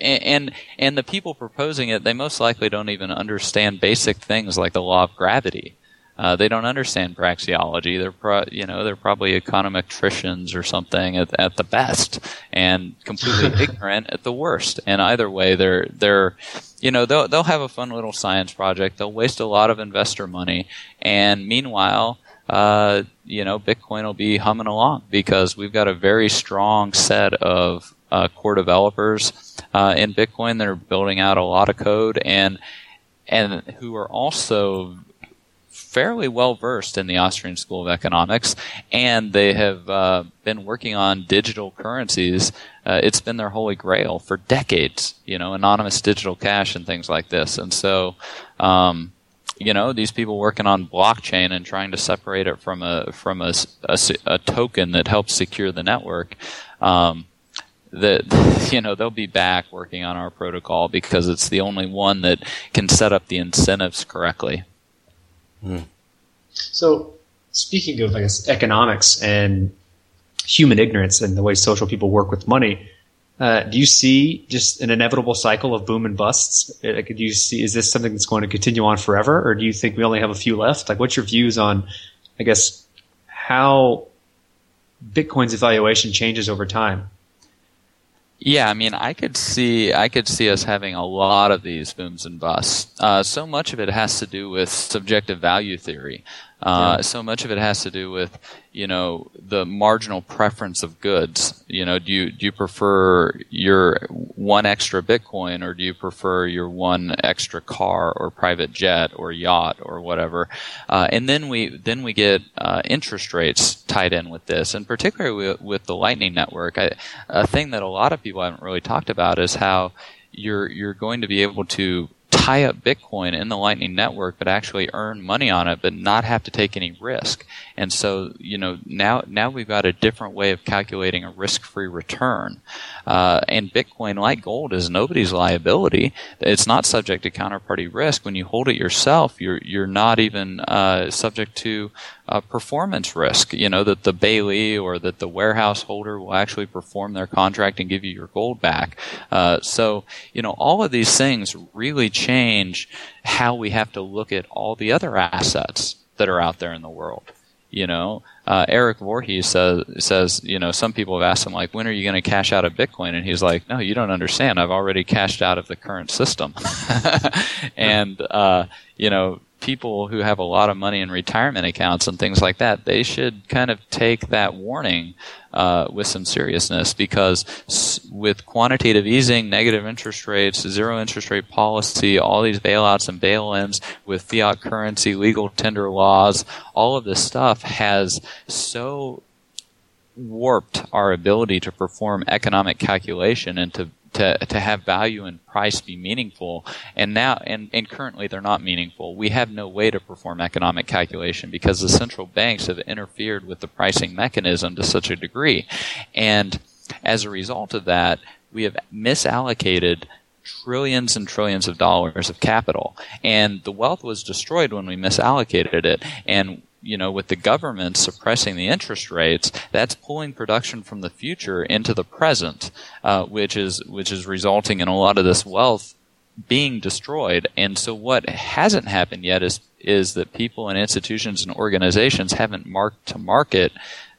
and and the people proposing it, they most likely don't even understand basic things like the law of gravity. Uh, they don't understand praxeology. They're pro, you know they're probably econometricians or something at, at the best, and completely ignorant at the worst. And either way, they're they're you know they'll they'll have a fun little science project. They'll waste a lot of investor money, and meanwhile, uh, you know, Bitcoin will be humming along because we've got a very strong set of uh, core developers uh, in Bitcoin that are building out a lot of code and and who are also fairly well versed in the Austrian School of Economics, and they have uh, been working on digital currencies. Uh, it's been their holy grail for decades, you know, anonymous digital cash and things like this. And so, um, you know, these people working on blockchain and trying to separate it from a from a, a, a token that helps secure the network. Um, that you know they'll be back working on our protocol because it's the only one that can set up the incentives correctly. So, speaking of, I guess, economics and human ignorance and the way social people work with money, Uh, do you see just an inevitable cycle of boom and busts? Uh, like, do you see is this something that's going to continue on forever, or do you think we only have a few left? Like, what's your views on, I guess, how Bitcoin's evaluation changes over time? Yeah, I mean, I could see I could see us having a lot of these booms and busts. Uh, so much of it has to do with subjective value theory. Uh, yeah. So much of it has to do with you know the marginal preference of goods. You know, do you do you prefer your one extra Bitcoin or do you prefer your one extra car or private jet or yacht or whatever? Uh, and then we then we get uh, interest rates tied in with this, and particularly with, with the Lightning Network. I, a thing that a lot of people haven't really talked about is how you're you're going to be able to tie up Bitcoin in the Lightning Network, but actually earn money on it, but not have to take any risk. And so, you know, now now we've got a different way of calculating a risk-free return. Uh, and Bitcoin, like gold, is nobody's liability. It's not subject to counterparty risk. When you hold it yourself, you're you're not even uh, subject to uh, performance risk. You know that the bailee or that the warehouse holder will actually perform their contract and give you your gold back. Uh, so you know all of these things really change how we have to look at all the other assets that are out there in the world. You know, uh, Erik Voorhees says, says, you know, some people have asked him, like, when are you going to cash out of Bitcoin? And he's like, no, you don't understand. I've already cashed out of the current system. and, uh, you know, people who have a lot of money in retirement accounts and things like that, they should kind of take that warning uh, with some seriousness because s- with quantitative easing, negative interest rates, zero interest rate policy, all these bailouts and bail-ins, with fiat currency, legal tender laws, all of this stuff has so warped our ability to perform economic calculation and to to, to have value and price be meaningful. And now, and, and currently they're not meaningful. We have no way to perform economic calculation because the central banks have interfered with the pricing mechanism to such a degree. And as a result of that, we have misallocated trillions and trillions of dollars of capital. And the wealth was destroyed when we misallocated it. And you know, with the government suppressing the interest rates, that's pulling production from the future into the present, uh, which is which is resulting in a lot of this wealth being destroyed. And so, what hasn't happened yet is is that people and institutions and organizations haven't marked to market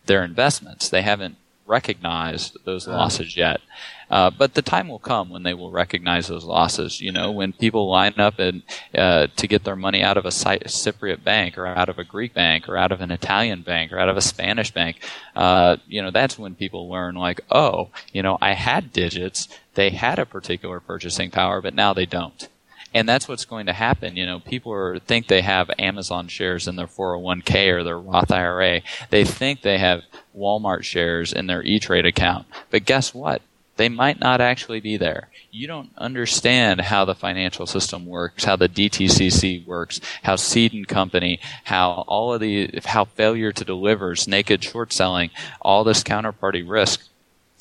their investments. They haven't recognized those losses yet. Uh, but the time will come when they will recognize those losses. You know, when people line up and uh, to get their money out of a Cypriot bank or out of a Greek bank or out of an Italian bank or out of a Spanish bank, uh, you know, that's when people learn like, oh, you know, I had digits, they had a particular purchasing power, but now they don't and that's what's going to happen. You know, people are, think they have Amazon shares in their 401k or their Roth IRA. They think they have Walmart shares in their E-Trade account. But guess what? They might not actually be there. You don't understand how the financial system works, how the DTCC works, how Cede and Company, how all of the, how failure to delivers, naked short selling, all this counterparty risk.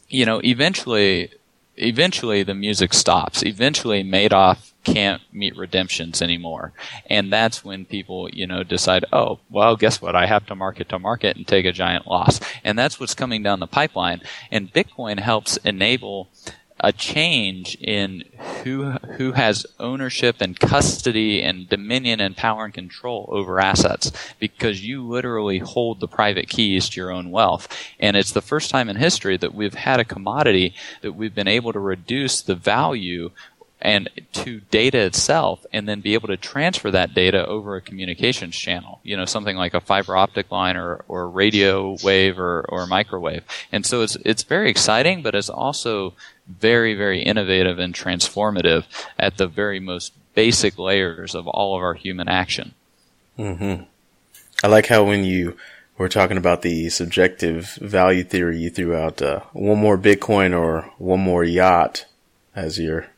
You know, eventually, eventually the music stops. Eventually Madoff can't meet redemptions anymore. And that's when people, you know, decide, oh, well, guess what? I have to market to market and take a giant loss. And that's what's coming down the pipeline. And Bitcoin helps enable a change in who who has ownership and custody and dominion and power and control over assets because you literally hold the private keys to your own wealth and it's the first time in history that we've had a commodity that we've been able to reduce the value and to data itself and then be able to transfer that data over a communications channel, you know, something like a fiber optic line or, or radio wave or, or microwave. And so it's, it's very exciting, but it's also very, very innovative and transformative at the very most basic layers of all of our human action. Mm-hmm. I like how when you were talking about the subjective value theory, you threw out uh, one more Bitcoin or one more yacht as your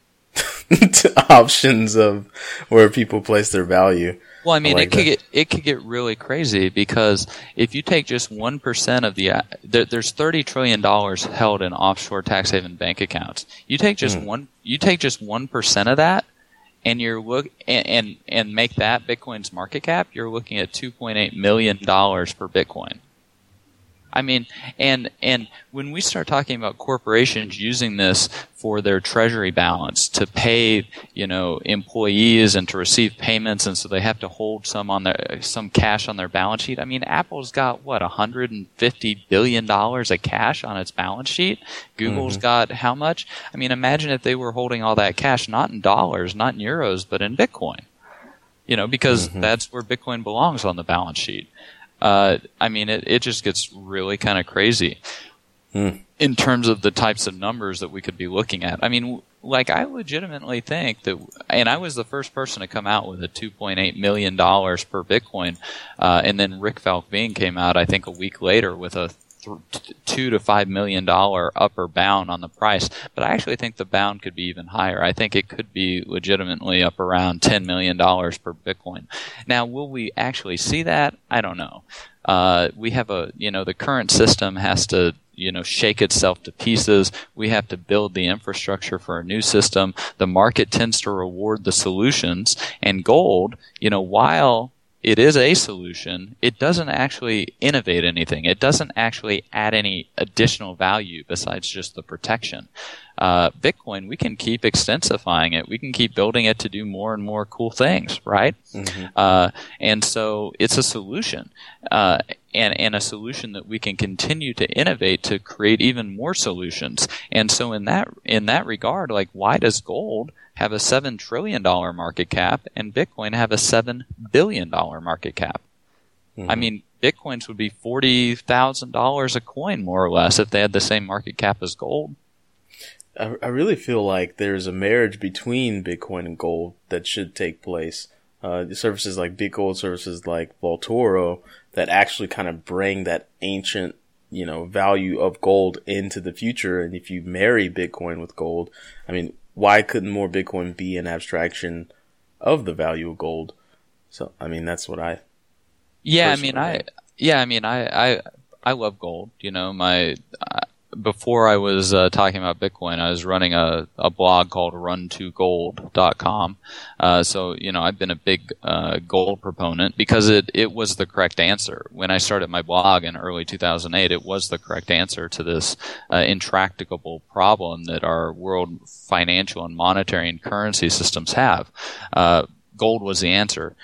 options of where people place their value. Well, I mean, I like it could that. get it could get really crazy because if you take just one percent of the there, there's thirty trillion dollars held in offshore tax haven bank accounts. You take just mm. one you take just one percent of that, and you're look and, and and make that Bitcoin's market cap. You're looking at two point eight million dollars per Bitcoin. I mean, and and when we start talking about corporations using this for their treasury balance to pay, you know, employees and to receive payments, and so they have to hold some on their some cash on their balance sheet. I mean, Apple's got what 150 billion dollars of cash on its balance sheet. Google's mm-hmm. got how much? I mean, imagine if they were holding all that cash not in dollars, not in euros, but in Bitcoin. You know, because mm-hmm. that's where Bitcoin belongs on the balance sheet. Uh, I mean, it, it just gets really kind of crazy mm. in terms of the types of numbers that we could be looking at. I mean, like I legitimately think that, and I was the first person to come out with a 2.8 million dollars per Bitcoin, uh, and then Rick Falkvinge came out, I think, a week later with a two to five million dollar upper bound on the price, but I actually think the bound could be even higher. I think it could be legitimately up around ten million dollars per Bitcoin. Now, will we actually see that? I don't know. Uh, we have a, you know, the current system has to you know shake itself to pieces we have to build the infrastructure for a new system the market tends to reward the solutions and gold you know while it is a solution. It doesn't actually innovate anything. It doesn't actually add any additional value besides just the protection. Uh, Bitcoin, we can keep extensifying it. We can keep building it to do more and more cool things, right? Mm-hmm. Uh, and so it's a solution, uh, and and a solution that we can continue to innovate to create even more solutions. And so in that in that regard, like why does gold have a $7 trillion market cap and Bitcoin have a $7 billion market cap. Mm-hmm. I mean, Bitcoins would be $40,000 a coin, more or less, if they had the same market cap as gold. I, I really feel like there's a marriage between Bitcoin and gold that should take place. Uh, services like BitGold, services like Vaultoro that actually kind of bring that ancient, you know, value of gold into the future. And if you marry Bitcoin with gold, I mean, why couldn't more Bitcoin be an abstraction of the value of gold? So, I mean, that's what I. Yeah, I mean, I yeah, I mean, I I I love gold. You know, my before I was uh, talking about Bitcoin, I was running a, a blog called run2gold.com. Uh, so, you know, I've been a big uh, gold proponent because it, it was the correct answer. When I started my blog in early 2008, it was the correct answer to this uh, intractable problem that our world financial and monetary and currency systems have. Uh, gold was the answer.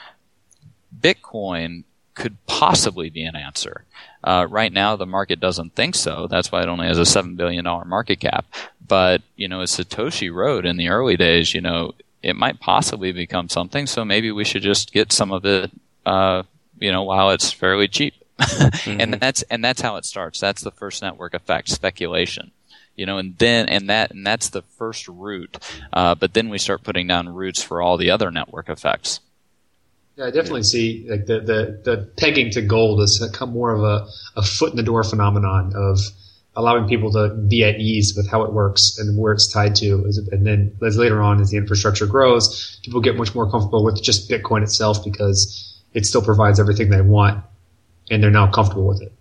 Bitcoin could possibly be an answer. Uh, right now, the market doesn't think so. That's why it only has a seven billion dollar market cap. But you know, as Satoshi wrote in the early days, you know, it might possibly become something. So maybe we should just get some of it, uh, you know, while it's fairly cheap. mm-hmm. And that's and that's how it starts. That's the first network effect, speculation you know, and then and that and that's the first root. Uh, but then we start putting down roots for all the other network effects. Yeah, I definitely see like the, the, the pegging to gold has become more of a, a foot in the door phenomenon of allowing people to be at ease with how it works and where it's tied to. And then as later on, as the infrastructure grows, people get much more comfortable with just Bitcoin itself because it still provides everything they want and they're now comfortable with it.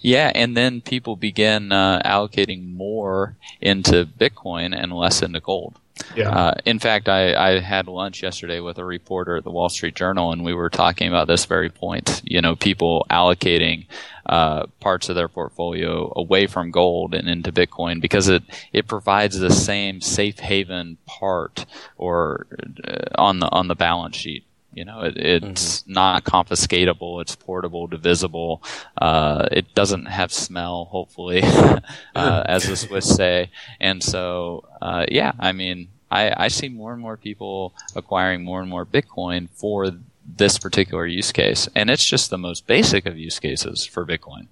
Yeah, and then people begin uh, allocating more into Bitcoin and less into gold. Yeah. Uh, in fact, I, I had lunch yesterday with a reporter at the Wall Street Journal, and we were talking about this very point. You know, people allocating uh, parts of their portfolio away from gold and into Bitcoin because it it provides the same safe haven part or uh, on the on the balance sheet. You know, it, it's mm-hmm. not confiscatable. It's portable, divisible. Uh, it doesn't have smell, hopefully, uh, as the Swiss say. And so, uh, yeah, I mean, I, I see more and more people acquiring more and more Bitcoin for this particular use case. And it's just the most basic of use cases for Bitcoin.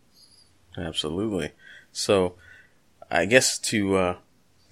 Absolutely. So, I guess to, uh,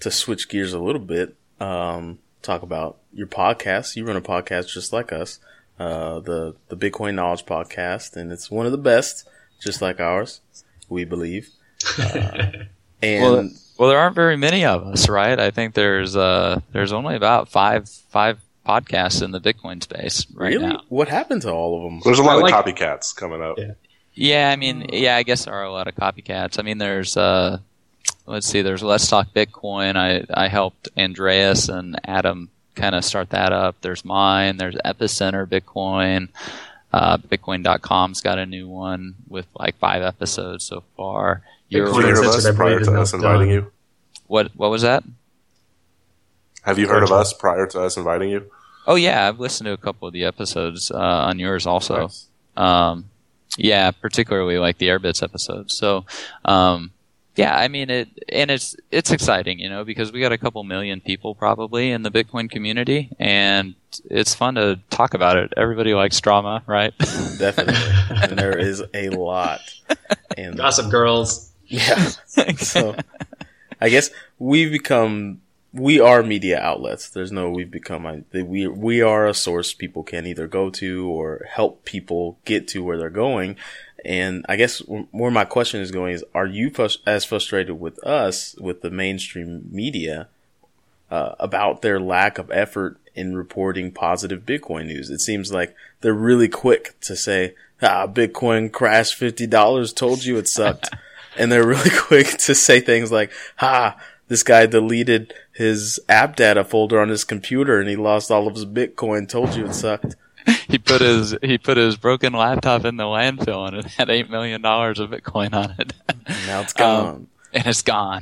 to switch gears a little bit, um, talk about your podcast. You run a podcast just like us, uh, the the Bitcoin Knowledge Podcast, and it's one of the best, just like ours, we believe. Uh, and well, well, there aren't very many of us, right? I think there's uh, there's only about five five podcasts in the Bitcoin space right really? now. What happened to all of them? There's a lot like, of copycats coming up. Yeah. yeah, I mean, yeah, I guess there are a lot of copycats. I mean, there's uh, let's see, there's Let's Talk Bitcoin. I, I helped Andreas and Adam kind of start that up. There's mine. There's Epicenter Bitcoin. Uh, Bitcoin.com's got a new one with like five episodes so far. Did Bitcoin you of us prior to us inviting done. you? What what was that? Have you heard of us prior to us inviting you? Oh yeah, I've listened to a couple of the episodes uh, on yours also. Nice. Um, yeah, particularly like the Airbitz episodes. So, um, yeah, I mean it, and it's it's exciting, you know, because we got a couple million people probably in the Bitcoin community, and it's fun to talk about it. Everybody likes drama, right? Definitely. and there is a lot. And Gossip Girls. yeah. So I guess we've become we are media outlets. There's no we've become I- we we are a source people can either go to or help people get to where they're going. And I guess where my question is going is, are you frus- as frustrated with us with the mainstream media uh, about their lack of effort in reporting positive Bitcoin news? It seems like they're really quick to say, "Ah, Bitcoin crashed fifty dollars. Told you it sucked." and they're really quick to say things like, "Ha, this guy deleted his app data folder on his computer and he lost all of his Bitcoin. Told you it sucked." he put his he put his broken laptop in the landfill, and it had eight million dollars of Bitcoin on it. And now it's gone. Um, and it's gone.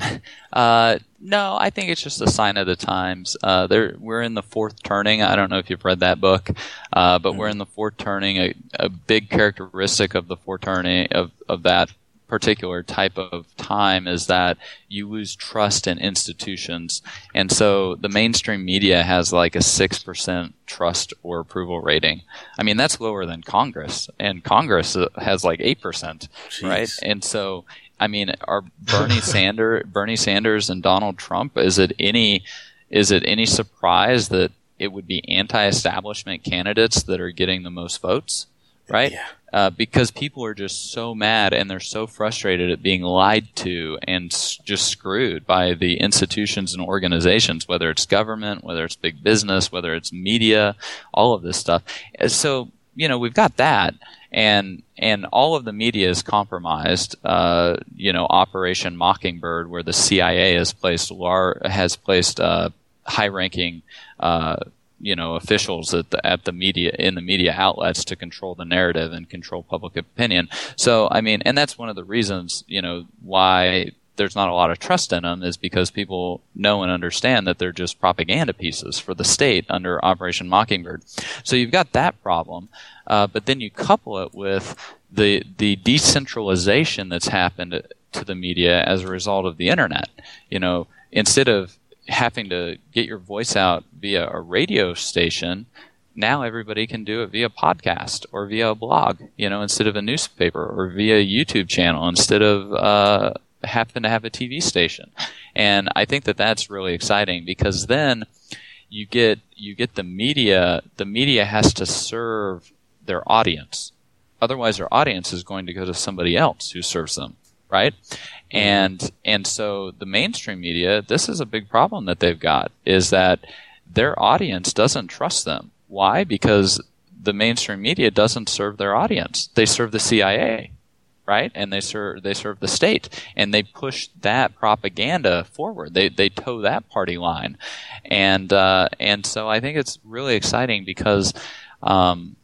Uh, no, I think it's just a sign of the times. Uh, there, we're in the fourth turning. I don't know if you've read that book, uh, but we're in the fourth turning. A, a big characteristic of the fourth turning of, of that particular type of time is that you lose trust in institutions. And so the mainstream media has like a 6% trust or approval rating. I mean, that's lower than Congress, and Congress uh, has like 8%, right? And so, I mean, are Bernie Sanders, Bernie Sanders and Donald Trump, is it any, is it any surprise that it would be anti-establishment candidates that are getting the most votes? Right? Yeah. uh, because people are just so mad and they're so frustrated at being lied to and s- just screwed by the institutions and organizations, whether it's government, whether it's big business, whether it's media, all of this stuff. Uh, So, you know, we've got that. And and all of the media is compromised. Uh, you know, Operation Mockingbird, where the CIA has placed lar- has placed uh, high-ranking uh, you know officials at the at the media in the media outlets to control the narrative and control public opinion. So I mean, and that's one of the reasons you know why there's not a lot of trust in them is because people know and understand that they're just propaganda pieces for the state under Operation Mockingbird. So you've got that problem, uh, but then you couple it with the the decentralization that's happened to the media as a result of the internet. You know, instead of having to get your voice out via a radio station, now everybody can do it via podcast or via a blog, you know, instead of a newspaper or via a YouTube channel instead of uh, having to have a TV station. And I think that that's really exciting because then you get you get the media. The media has to serve their audience. Otherwise, their audience is going to go to somebody else who serves them, right? And and so the mainstream media, this is a big problem that they've got is that their audience doesn't trust them. Why? Because the mainstream media doesn't serve their audience. They serve the CIA, right? And they serve they serve the state, and they push that propaganda forward. They they toe that party line, and uh, and so I think it's really exciting because. Um,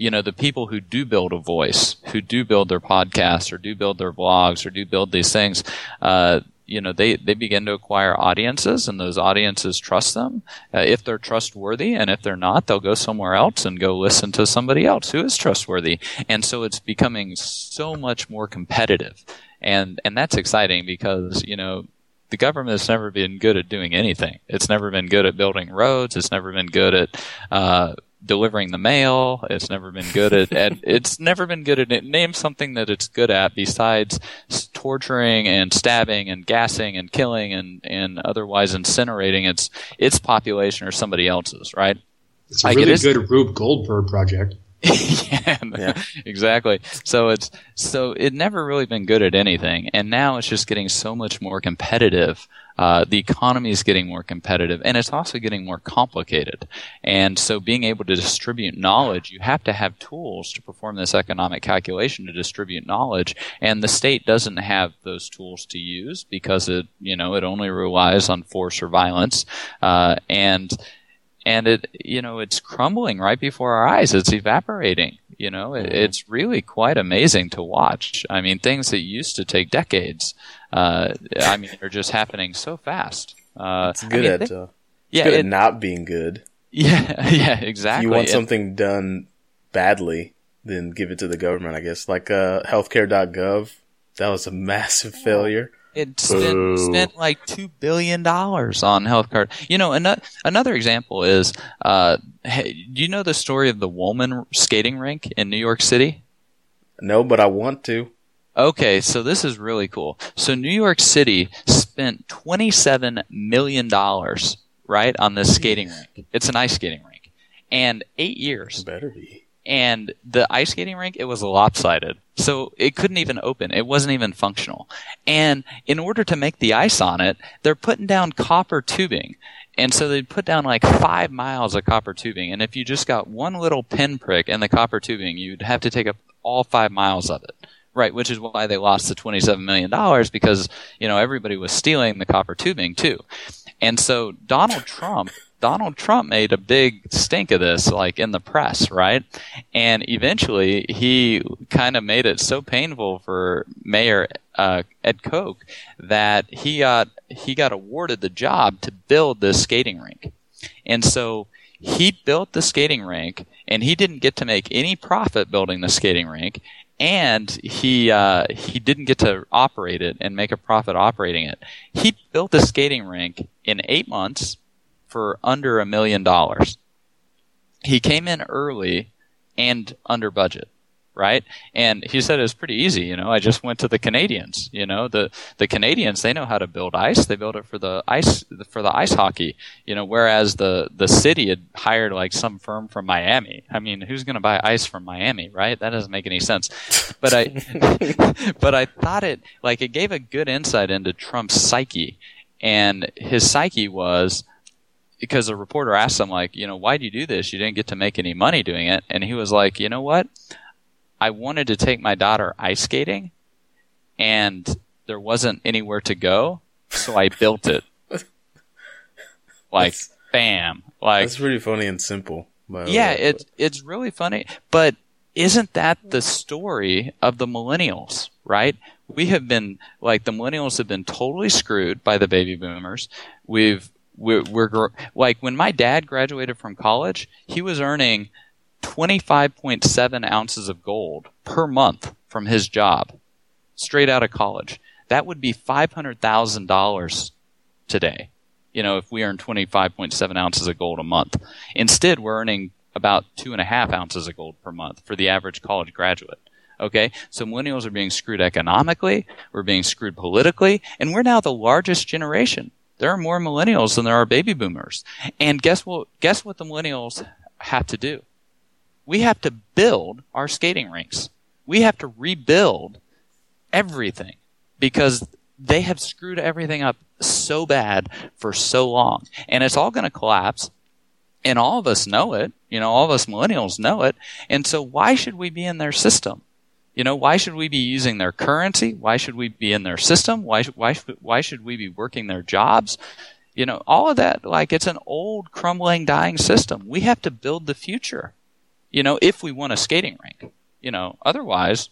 you know the people who do build a voice, who do build their podcasts or do build their blogs or do build these things, uh, you know they they begin to acquire audiences, and those audiences trust them. Uh, if they're trustworthy, and if they're not, they'll go somewhere else and go listen to somebody else who is trustworthy. And so it's becoming so much more competitive, and and that's exciting because you know the government has never been good at doing anything. It's never been good at building roads. It's never been good at uh, delivering the mail. It's never been good at, at it's never been good at it. Name something that it's good at besides torturing and stabbing and gassing and killing and, and otherwise incinerating its its population or somebody else's, right? It's a Like, really good Rube Goldberg project. yeah, Yeah. exactly. So it's so it never really been good at anything, and now it's just getting so much more competitive. Uh, the economy is getting more competitive, and it's also getting more complicated. And so, being able to distribute knowledge, you have to have tools to perform this economic calculation to distribute knowledge. And the state doesn't have those tools to use because it, you know, it only relies on force or violence, uh, and and it you know it's crumbling right before our eyes it's evaporating You know, it, it's really quite amazing to watch. I mean, things that used to take decades, uh, I mean, are just happening so fast. Uh, It's good I mean, at they- uh, yeah, good it- at not being good. yeah, yeah, If exactly. you want And- something done badly, then give it to the government. I guess like uh, healthcare.gov. That was a massive failure. It spent, Boo. spent like two billion dollars on health card. You know, another another example is, uh, hey, do you know the story of the Wollman skating rink in New York City? No, but I want to. Okay, so this is really cool. So New York City spent twenty-seven million dollars, right, on this skating rink. It's an ice skating rink, and eight years. Better be. And the ice skating rink it was lopsided. So it couldn't even open. It wasn't even functional. And in order to make the ice on it they're putting down copper tubing. And so they put down like five miles of copper tubing. And if you just got one little pinprick in the copper tubing you'd have to take up all five miles of it. Right which is why they lost the 27 million dollars because you know everybody was stealing the copper tubing too. And so Donald Trump Donald Trump made a big stink of this, like in the press, right? And eventually he kind of made it so painful for Mayor uh, Ed Koch that he got he got awarded the job to build this skating rink. And so he built the skating rink, and he didn't get to make any profit building the skating rink, and he uh, he didn't get to operate it and make a profit operating it. He built the skating rink in eight months for under a million dollars. He came in early and under budget, right? And he said it was pretty easy. You know, I just went to the Canadians. You know, the the Canadians they know how to build ice. They build it for the ice for the ice hockey. You know, whereas the the city had hired like some firm from Miami. I mean, who's going to buy ice from Miami, right? That doesn't make any sense. But I but I thought it like it gave a good insight into Trump's psyche. And his psyche was because a reporter asked him like, you know, why do you do this? You didn't get to make any money doing it. And he was like, you know what? I wanted to take my daughter ice skating and there wasn't anywhere to go, so I built it. Like That's- bam. Like That's really funny and simple. yeah, way. it's it's really funny, but isn't that the story of the millennials, right? We have been like the millennials have been totally screwed by the baby boomers. We've we're, we're like when my dad graduated from college, he was earning 25.7 ounces of gold per month from his job straight out of college. That would be $500,000 today. You know, if we earn 25.7 ounces of gold a month. Instead, we're earning about two and a half ounces of gold per month for the average college graduate. Okay, so millennials are being screwed economically, we're being screwed politically, and we're now the largest generation. There are more millennials than there are baby boomers. And guess what? Guess what the millennials have to do? We have to build our skating rinks. We have to rebuild everything because they have screwed everything up so bad for so long. And it's all going to collapse. And all of us know it. You know, all of us millennials know it. And so why should we be in their system? You know, why should we be using their currency? Why should we be in their system? Why, why, why should we be working their jobs? You know, all of that, like, it's an old, crumbling, dying system. We have to build the future, you know, if we want a skating rink. You know, otherwise,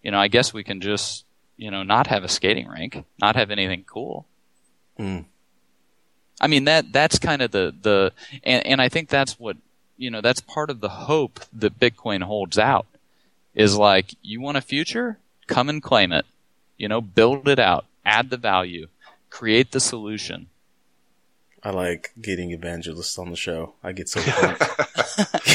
you know, I guess we can just, you know, not have a skating rink, not have anything cool. Mm. I mean that that's kind of the the and, and I think that's what you know that's part of the hope that Bitcoin holds out is like you want a future, come and claim it. You know, build it out, add the value, create the solution. I like getting evangelists on the show. I get so pumped.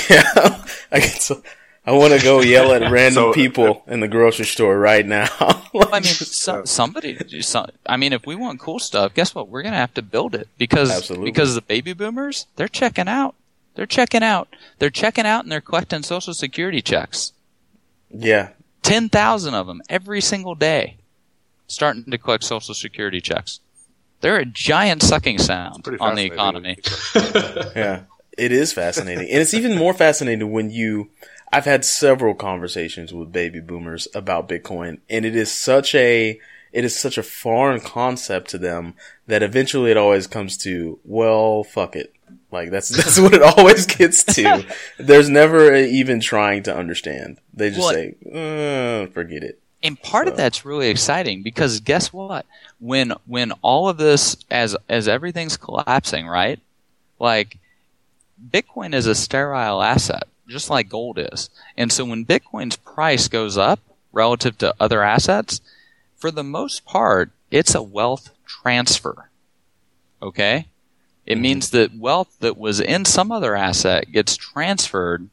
yeah, I get so. I want to go yell at random So- people in the grocery store right now. I mean, so, uh, somebody. Some, I mean, if we want cool stuff, guess what? We're gonna have to build it because Absolutely. because the baby boomers they're checking out. They're checking out. They're checking out and they're collecting social security checks. Yeah, Ten thousand of them every single day, starting to collect social security checks. They're a giant sucking sound on the economy. yeah, it is fascinating, and it's even more fascinating when you. I've had several conversations with baby boomers about Bitcoin, and it is such a it is such a foreign concept to them that eventually it always comes to well, fuck it. Like that's that's what it always gets to. There's never even trying to understand. They just Well, say, uh, "Forget it." And part of that's really exciting because guess what? When when all of this as as everything's collapsing, right? Like Bitcoin is a sterile asset, just like gold is. And so when Bitcoin's price goes up relative to other assets, for the most part, it's a wealth transfer. Okay? It means that wealth that was in some other asset gets transferred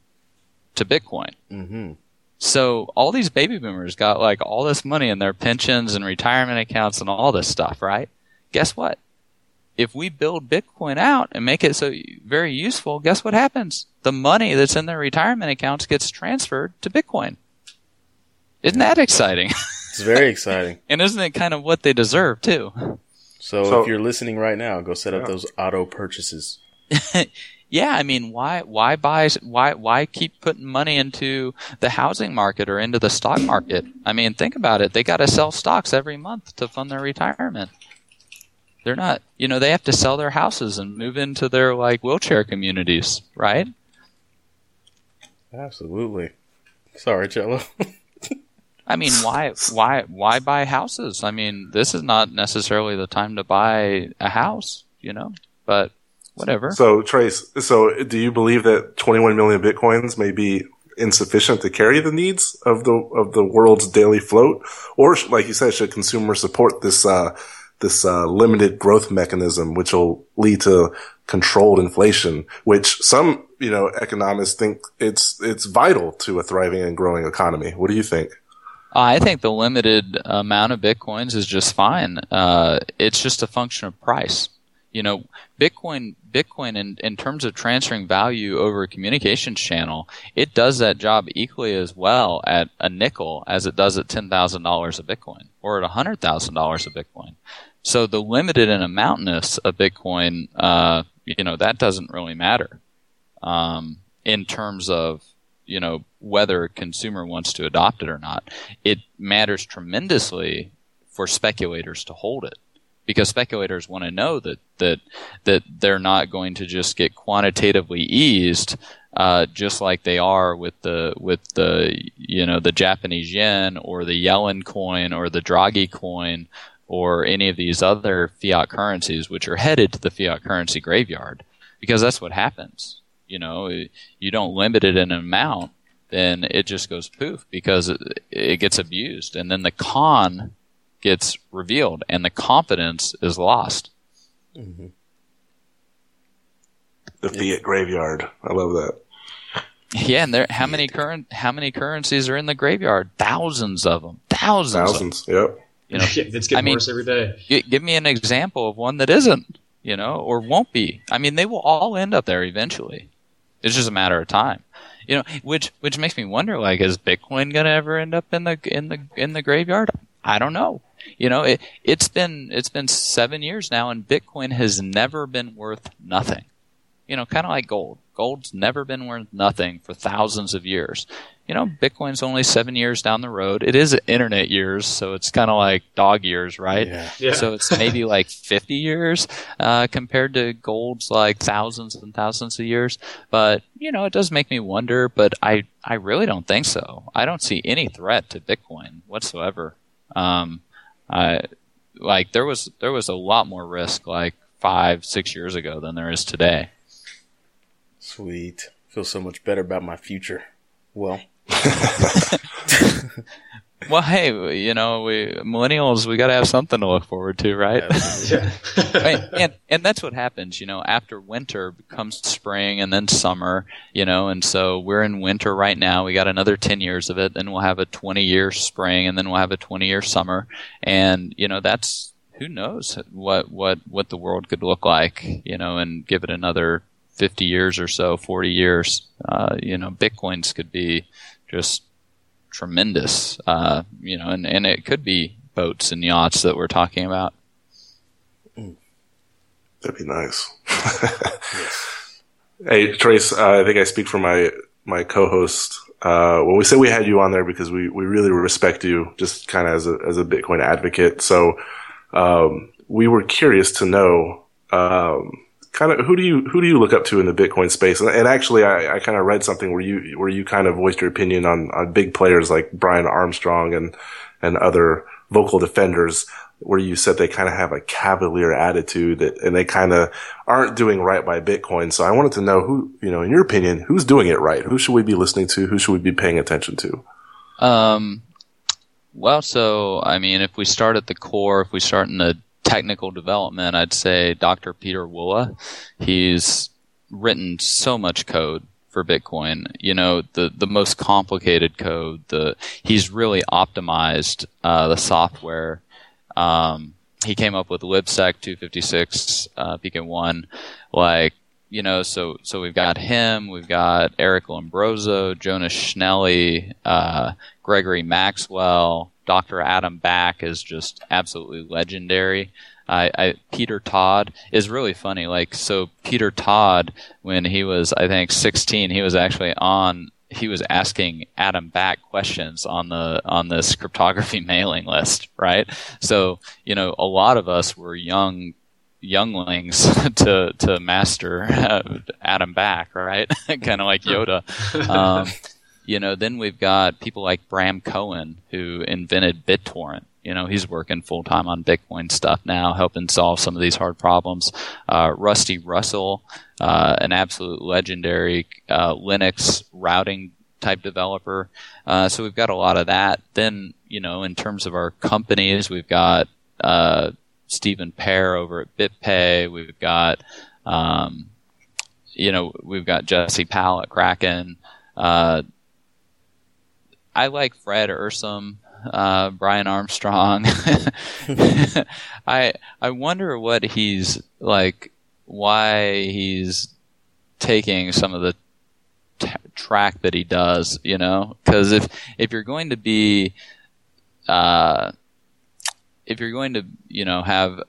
to Bitcoin. Mm-hmm. So all these baby boomers got like all this money in their pensions and retirement accounts and all this stuff, right? Guess what? If we build Bitcoin out and make it so very useful, guess what happens? The money that's in their retirement accounts gets transferred to Bitcoin. Isn't that exciting? It's very exciting. and isn't it kind of what they deserve too? So, So- if you're listening right now, go set up Yeah. those auto purchases. Yeah, I mean, why why buy why why keep putting money into the housing market or into the stock market? I mean, think about it. They got to sell stocks every month to fund their retirement. They're not, you know, they have to sell their houses and move into their like wheelchair communities, right? Absolutely. Sorry, Jello. I mean, why why why buy houses? I mean, this is not necessarily the time to buy a house, you know. But whatever. So Trace, so do you believe that 21 million bitcoins may be insufficient to carry the needs of the of the world's daily float, or like you said, should consumers support this uh, this uh, limited growth mechanism, which will lead to controlled inflation, which some you know economists think it's it's vital to a thriving and growing economy. What do you think? I think the limited amount of bitcoins is just fine. Uh, it's just a function of price. You know, Bitcoin, Bitcoin, in, in terms of transferring value over a communications channel, it does that job equally as well at a nickel as it does at ten thousand dollars a Bitcoin or at hundred thousand dollars a Bitcoin. So the limited and amountness of Bitcoin, uh, you know, that doesn't really matter um, in terms of you know whether a consumer wants to adopt it or not. It matters tremendously for speculators to hold it because speculators want to know that that that they're not going to just get quantitatively eased uh, just like they are with the with the you know the Japanese yen or the Yellen coin or the Draghi coin or any of these other fiat currencies which are headed to the fiat currency graveyard because that's what happens you know you don't limit it in amount then it just goes poof because it, it gets abused and then the con gets revealed and the confidence is lost mm-hmm. The fiat graveyard. I love that. yeah and there how many current how many currencies are in the graveyard thousands of them thousands, of them, Thousands. Yep. you know it's getting I mean- worse every day. G- give me an example of one that isn't, you know, or won't be. I mean, they will all end up there eventually. It's just a matter of time, you know. Which which makes me wonder, like, is Bitcoin gonna ever end up in the in the in the graveyard? I don't know. You know, it it's been it's been seven years now, and Bitcoin has never been worth nothing. You know, kind of like gold. Gold's never been worth nothing for thousands of years. You know, Bitcoin's only seven years down the road. It is internet years, so it's kind of like dog years, right? Yeah. Yeah. So it's maybe like 50 years uh, compared to gold's like thousands and thousands of years. But, you know, it does make me wonder, but I, I really don't think so. I don't see any threat to Bitcoin whatsoever. Um, I, like there was, there was a lot more risk like five, six years ago than there is today. Sweet. Feel so much better about my future. Well, Well, hey, you know, we millennials, we got to have something to look forward to, right? Yeah. and, and and that's what happens, you know. After winter comes spring and then summer, you know. And so we're in winter right now. We got another ten years of it. Then we'll have a twenty year spring, and then we'll have a twenty year summer. And you know, that's who knows what what what the world could look like, you know. And give it another fifty years or so, forty years. Uh, you know, bitcoins could be just tremendous. Uh, you know, and and it could be boats and yachts that we're talking about. That'd be nice. Hey, Trace, uh, I think I speak for my my co-host. Uh, well, we said we had you on there because we, we really respect you, just kind of as a as a Bitcoin advocate. So, um, we were curious to know, um, kind of who do you who do you look up to in the Bitcoin space? And, and actually, I, I kind of read something where you where you kind of voiced your opinion on on big players like Brian Armstrong and and other vocal defenders, where you said they kind of have a cavalier attitude that, and they kind of aren't doing right by Bitcoin. So I wanted to know who, you know, in your opinion, who's doing it right? Who should we be listening to? Who should we be paying attention to? Um, well, so I mean, if we start at the core, if we start in the technical development, I'd say Dr. Pieter Wuille. He's written so much code for Bitcoin. You know, the the most complicated code. The he's really optimized uh, the software. Um, he came up with libsec 256 uh, PK1. Like you know, so so we've got him. We've got Eric Lombrozo, Jonas Schnelli, uh, Gregory Maxwell. Dr. Adam Back is just absolutely legendary. I, I, Peter Todd is really funny. Like so, Peter Todd, when he was I think 16, he was actually on. He was asking Adam Back questions on the on this cryptography mailing list, right? So you know, a lot of us were young younglings to to master Adam Back, right? kind of like Yoda. Um, you know, then we've got people like Bram Cohen who invented BitTorrent. You know, he's working full time on Bitcoin stuff now, helping solve some of these hard problems. Uh, Rusty Russell, uh, an absolute legendary uh, Linux routing type developer. Uh, so we've got a lot of that. Then, you know, in terms of our companies, we've got uh, Stephen Pair over at BitPay. We've got, um, you know, we've got Jesse Powell at Kraken. Uh, I like Fred Ehrsam, uh, Brian Armstrong. I I wonder what he's like, why he's taking some of the t- track that he does. You know, because if if you're going to be uh, if you're going to, you know, have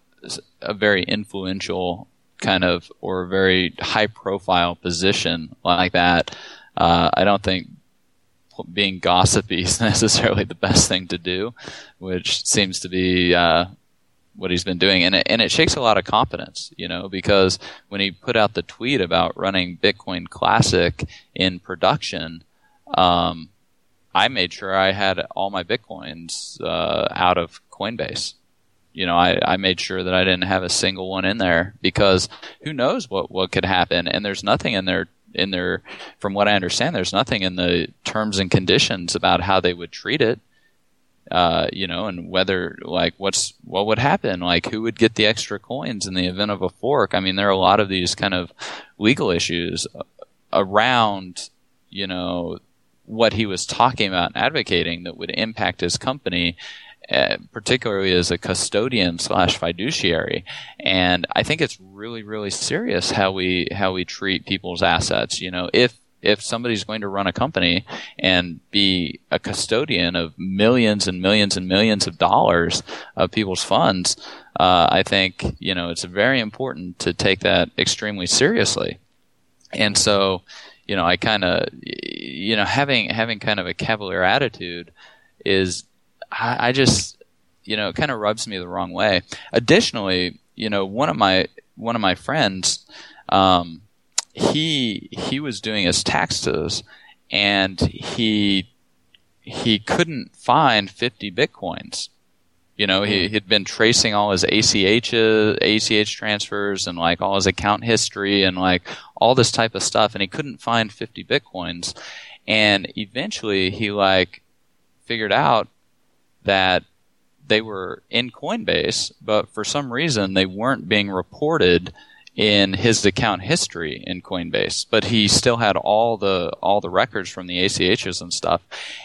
a very influential kind of or a very high profile position like that, uh, I don't think being gossipy is necessarily the best thing to do, which seems to be uh, what he's been doing, and it, and it shakes a lot of confidence, you know, because when he put out the tweet about running Bitcoin Classic in production, um, I made sure I had all my bitcoins uh, out of Coinbase. You know, I, I made sure that I didn't have a single one in there because who knows what, what could happen. And there's nothing in there in there from what I understand, there's nothing in the terms and conditions about how they would treat it. Uh, you know, and whether like what's what would happen, like who would get the extra coins in the event of a fork. I mean, there are a lot of these kind of legal issues around, you know, what he was talking about and advocating that would impact his company uh, particularly as a custodian slash fiduciary. And I think it's really, really serious how we how we treat people's assets. You know, if if somebody's going to run a company and be a custodian of millions and millions and millions of dollars of people's funds, uh, I think you know it's very important to take that extremely seriously. And so, you know, I kind of, you know, having having kind of a cavalier attitude is I, I just, you know, it kind of rubs me the wrong way. Additionally, you know, one of my one of my friends, um, he he was doing his taxes, and he he couldn't find 50 bitcoins. You know, he, had been tracing all his ACH, ACH transfers and like all his account history and like all this type of stuff, and he couldn't find 50 bitcoins. And eventually, he like figured out that they were in Coinbase, but for some reason they weren't being reported in his account history in Coinbase. But he still had all the all the records from the ACHs and stuff,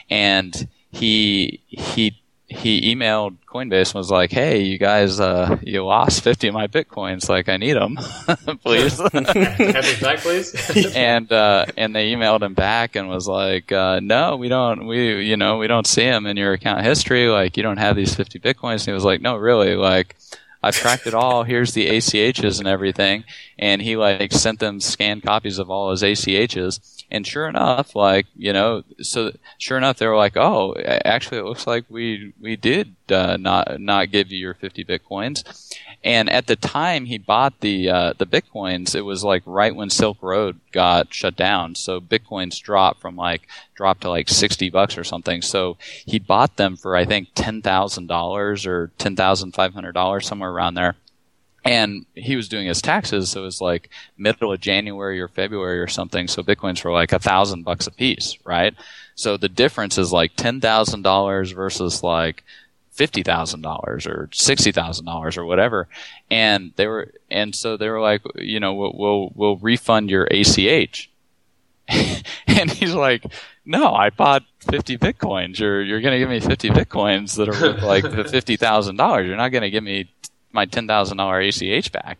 and he he he emailed Coinbase and was like, "Hey, you guys, uh, you lost fifty of my bitcoins. Like, I need them, please." Have it back, please. and uh, and they emailed him back and was like, uh, "No, we don't. We you know we don't see them in your account history. Like, you don't have these fifty bitcoins." And he was like, "No, really. Like, I've tracked it all. Here's the ACHs and everything." And he like sent them scanned copies of all his ACHs And sure enough, like you know, so sure enough, they were like, "Oh, actually, it looks like we we did uh, not not give you your 50 bitcoins." And at the time he bought the uh, the bitcoins, it was like right when Silk Road got shut down. So bitcoins dropped from like dropped to like 60 bucks or something. So he bought them for I think ten thousand dollars or ten thousand five hundred dollars somewhere around there and he was doing his taxes, so it was like middle of January or February or something. So bitcoins were like a thousand bucks a piece, right? So the difference is like ten thousand dollars versus like fifty thousand dollars or sixty thousand dollars or whatever. And they were, and so they were like, you know, we'll we'll, we'll refund your ACH. and he's like, no, I bought 50 bitcoins. You're, you're going to give me 50 bitcoins that are worth like $50,000. You're not going to give me my ten thousand dollar ACH back.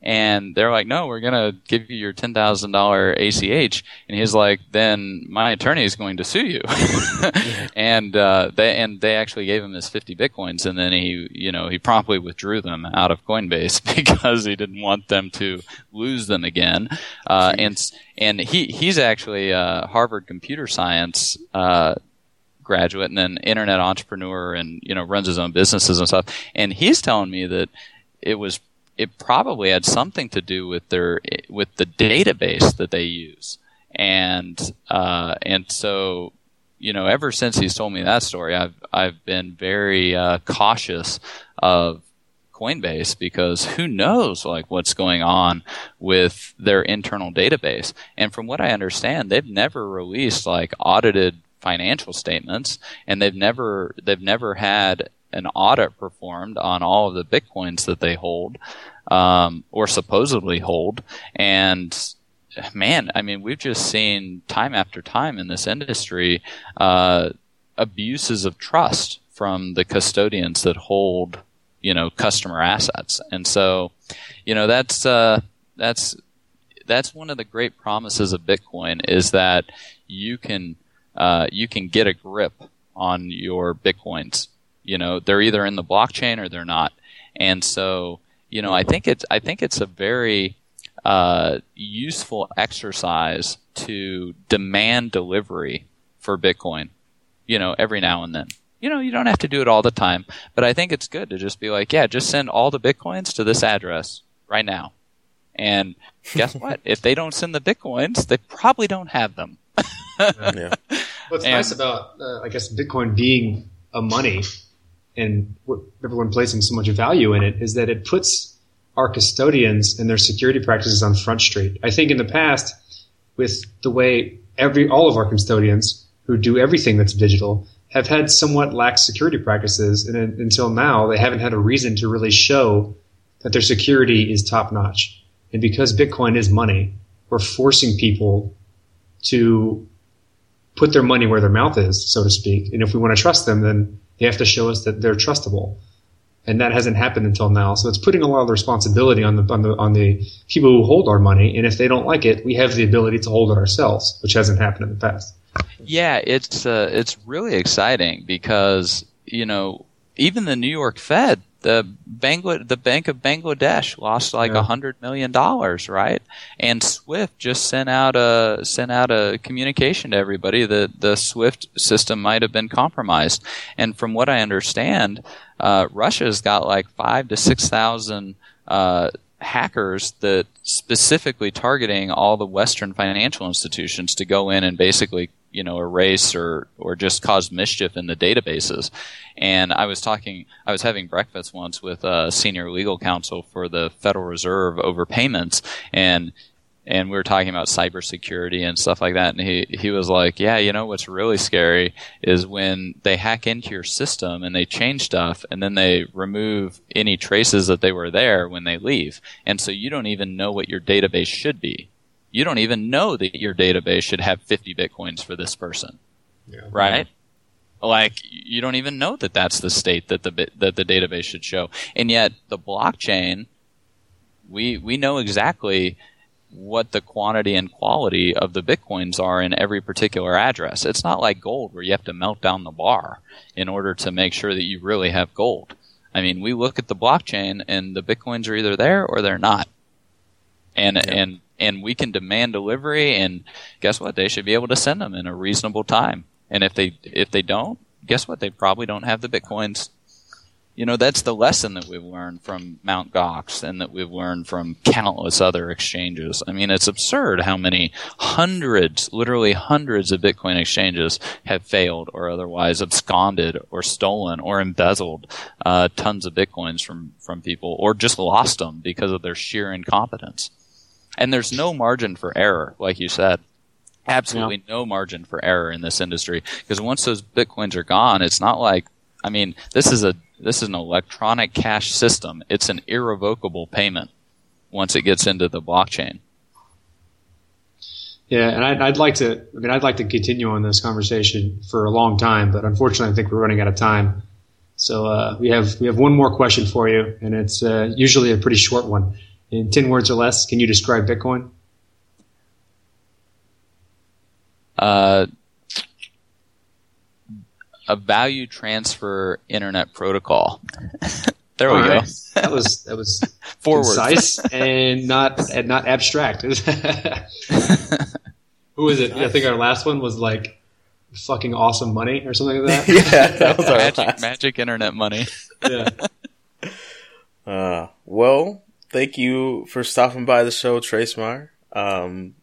And they're like, no, we're gonna give you your ten thousand dollar ACH. And he's like, then my attorney is going to sue you. and uh, they and they actually gave him his fifty bitcoins, and then he, you know, he promptly withdrew them out of Coinbase because he didn't want them to lose them again. Uh, and and he he's actually a Harvard computer science uh, graduate and then internet entrepreneur and you know runs his own businesses and stuff and he's telling me that it was it probably had something to do with their with the database that they use and uh, and so you know ever since he's told me that story I've I've been very uh, cautious of Coinbase because who knows like what's going on with their internal database. And from what I understand, they've never released like audited financial statements, and they've never they've never had an audit performed on all of the bitcoins that they hold um, or supposedly hold. And man, I mean, we've just seen time after time in this industry uh, abuses of trust from the custodians that hold you know customer assets, and so you know that's uh, that's that's one of the great promises of Bitcoin is that you can uh, you can get a grip on your bitcoins. You know, they're either in the blockchain or they're not. And so, you know, I think it's I think it's a very uh, useful exercise to demand delivery for Bitcoin. You know, every now and then. You know, you don't have to do it all the time, but I think it's good to just be like, yeah, just send all the bitcoins to this address right now. And guess what? if they don't send the bitcoins, they probably don't have them. yeah. What's and, nice about, uh, I guess, Bitcoin being a money and everyone placing so much value in it is that it puts our custodians and their security practices on front street. I think in the past, with the way every all of our custodians who do everything that's digital have had somewhat lax security practices, and until now, they haven't had a reason to really show that their security is top notch. And because Bitcoin is money, we're forcing people to put their money where their mouth is, so to speak. And if we want to trust them, then they have to show us that they're trustable. And that hasn't happened until now. So it's putting a lot of responsibility on the, on the, on the people who hold our money. And if they don't like it, we have the ability to hold it ourselves, which hasn't happened in the past. Yeah, it's, uh, it's really exciting because, you know, even the New York Fed the Bangla- the Bank of Bangladesh lost like a yeah. hundred million dollars, right? And SWIFT just sent out a sent out a communication to everybody that the SWIFT system might have been compromised. And from what I understand, uh, Russia's got like five to six thousand. Uh, hackers that specifically targeting all the Western financial institutions to go in and basically you know erase or or just cause mischief in the databases. And I was talking, I was having breakfast once with a senior legal counsel for the Federal Reserve over payments, and and we were talking about cybersecurity and stuff like that. And he, he was like, yeah, you know, what's really scary is when they hack into your system and they change stuff and then they remove any traces that they were there when they leave. And so you don't even know what your database should be you don't even know that your database should have 50 bitcoins for this person. Yeah. Right? Like you don't even know that that's the state that the that the database should show. And yet the blockchain we we know exactly what the quantity and quality of the bitcoins are in every particular address. It's not like gold where you have to melt down the bar in order to make sure that you really have gold. I mean, we look at the blockchain and the bitcoins are either there or they're not. And yeah. and and we can demand delivery and guess what they should be able to send them in a reasonable time and if they if they don't guess what they probably don't have the bitcoins you know that's the lesson that we've learned from Mount Gox and that we've learned from countless other exchanges. I mean, it's absurd how many hundreds, literally hundreds of Bitcoin exchanges have failed or otherwise absconded or stolen or embezzled uh, tons of Bitcoins from from people or just lost them because of their sheer incompetence. And there's no margin for error, like you said absolutely yeah. no margin for error in this industry because once those bitcoins are gone it's not like i mean this is a this is an electronic cash system. It's an irrevocable payment once it gets into the blockchain. Yeah, and I'd, I'd, like to. I mean, I'd like to continue on this conversation for a long time, but unfortunately, I think we're running out of time. So uh, we have we have one more question for you, and it's uh, usually a pretty short one. In ten words or less, can you describe Bitcoin? Uh, a value transfer internet protocol. there we go. that was that was Forward. concise and not and not abstract. Who was it? I think our last one was like fucking awesome money or something like that. yeah, that was our magic, last. magic internet money. yeah. Uh, well, thank you for stopping by the show, Trace Meyer. Um,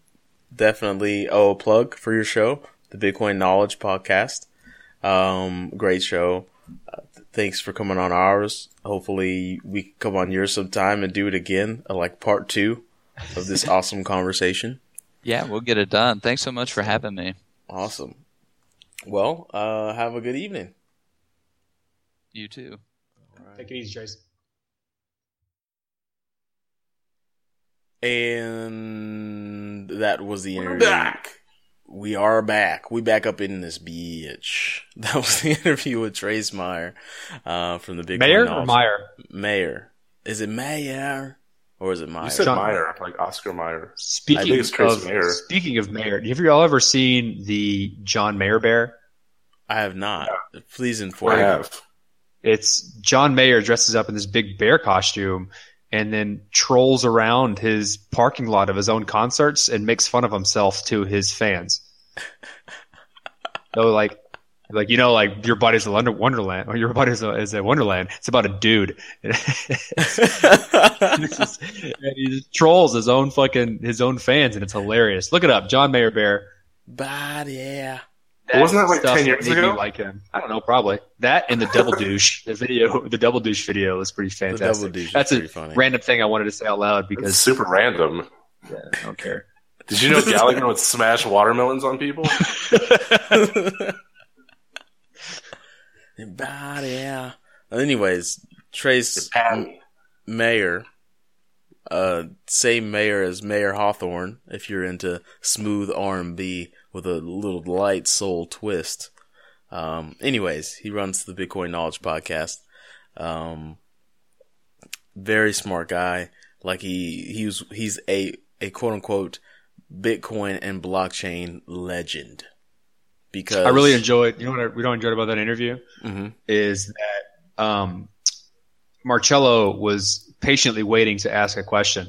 definitely owe a plug for your show, the Bitcoin Knowledge Podcast. Um, great show. Uh, thanks for coming on ours. Hopefully we can come on yours sometime and do it again, uh, like part two of this awesome conversation. Yeah, we'll get it done. Thanks so much for having me. Awesome. Well, uh, have a good evening. You too. Right. Take it easy, Trace. And that was the interview. We're back we are back. We back up in this bitch. That was the interview with Trace Meyer, uh, from the Big Mayor or Meyer? Mayor. Is it Mayer or is it Meyer? You said John, Meyer, like Oscar Meyer. Speaking of Mayer. speaking of Mayer, have you all ever seen the John Mayer bear? I have not. Yeah. Please inform I have. It's John Mayer dresses up in this big bear costume and then trolls around his parking lot of his own concerts and makes fun of himself to his fans. so like, like you know, like your body's a Wonderland, or your body's a, is a Wonderland. It's about a dude, he trolls his own fucking his own fans, and it's hilarious. Look it up, John Mayer Bear. Bad, yeah. That Wasn't that like ten years ago? Like him, I don't know, probably that and the double douche. The video, the double douche video is pretty fantastic. That's a funny. random thing I wanted to say out loud because it's super random. Yeah, I don't care. Did you know Gallagher would smash watermelons on people? Bad, yeah. Anyways, Trace Mayer, uh, same mayor as Mayer Hawthorne. If you're into smooth R and B with a little light soul twist. Um, anyways, he runs the Bitcoin Knowledge Podcast. Um, very smart guy. Like he he's he's a a quote unquote Bitcoin and blockchain legend. Because I really enjoyed. You know what I really enjoyed about that interview mm-hmm. is that um, Marcello was patiently waiting to ask a question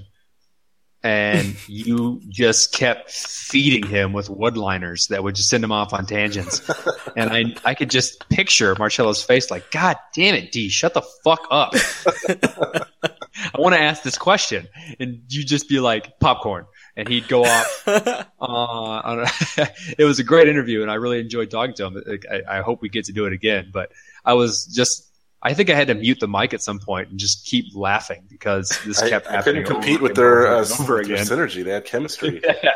and you just kept feeding him with woodliners that would just send him off on tangents. and I, I could just picture Marcello's face like, God damn it, D, shut the fuck up. I want to ask this question. And you just be like, popcorn. And he'd go off. Uh, it was a great interview, and I really enjoyed talking to him. I, I hope we get to do it again. But I was just I think I had to mute the mic at some point and just keep laughing because this kept I, happening. I couldn't compete with their, uh, over again. synergy. They had chemistry. yeah.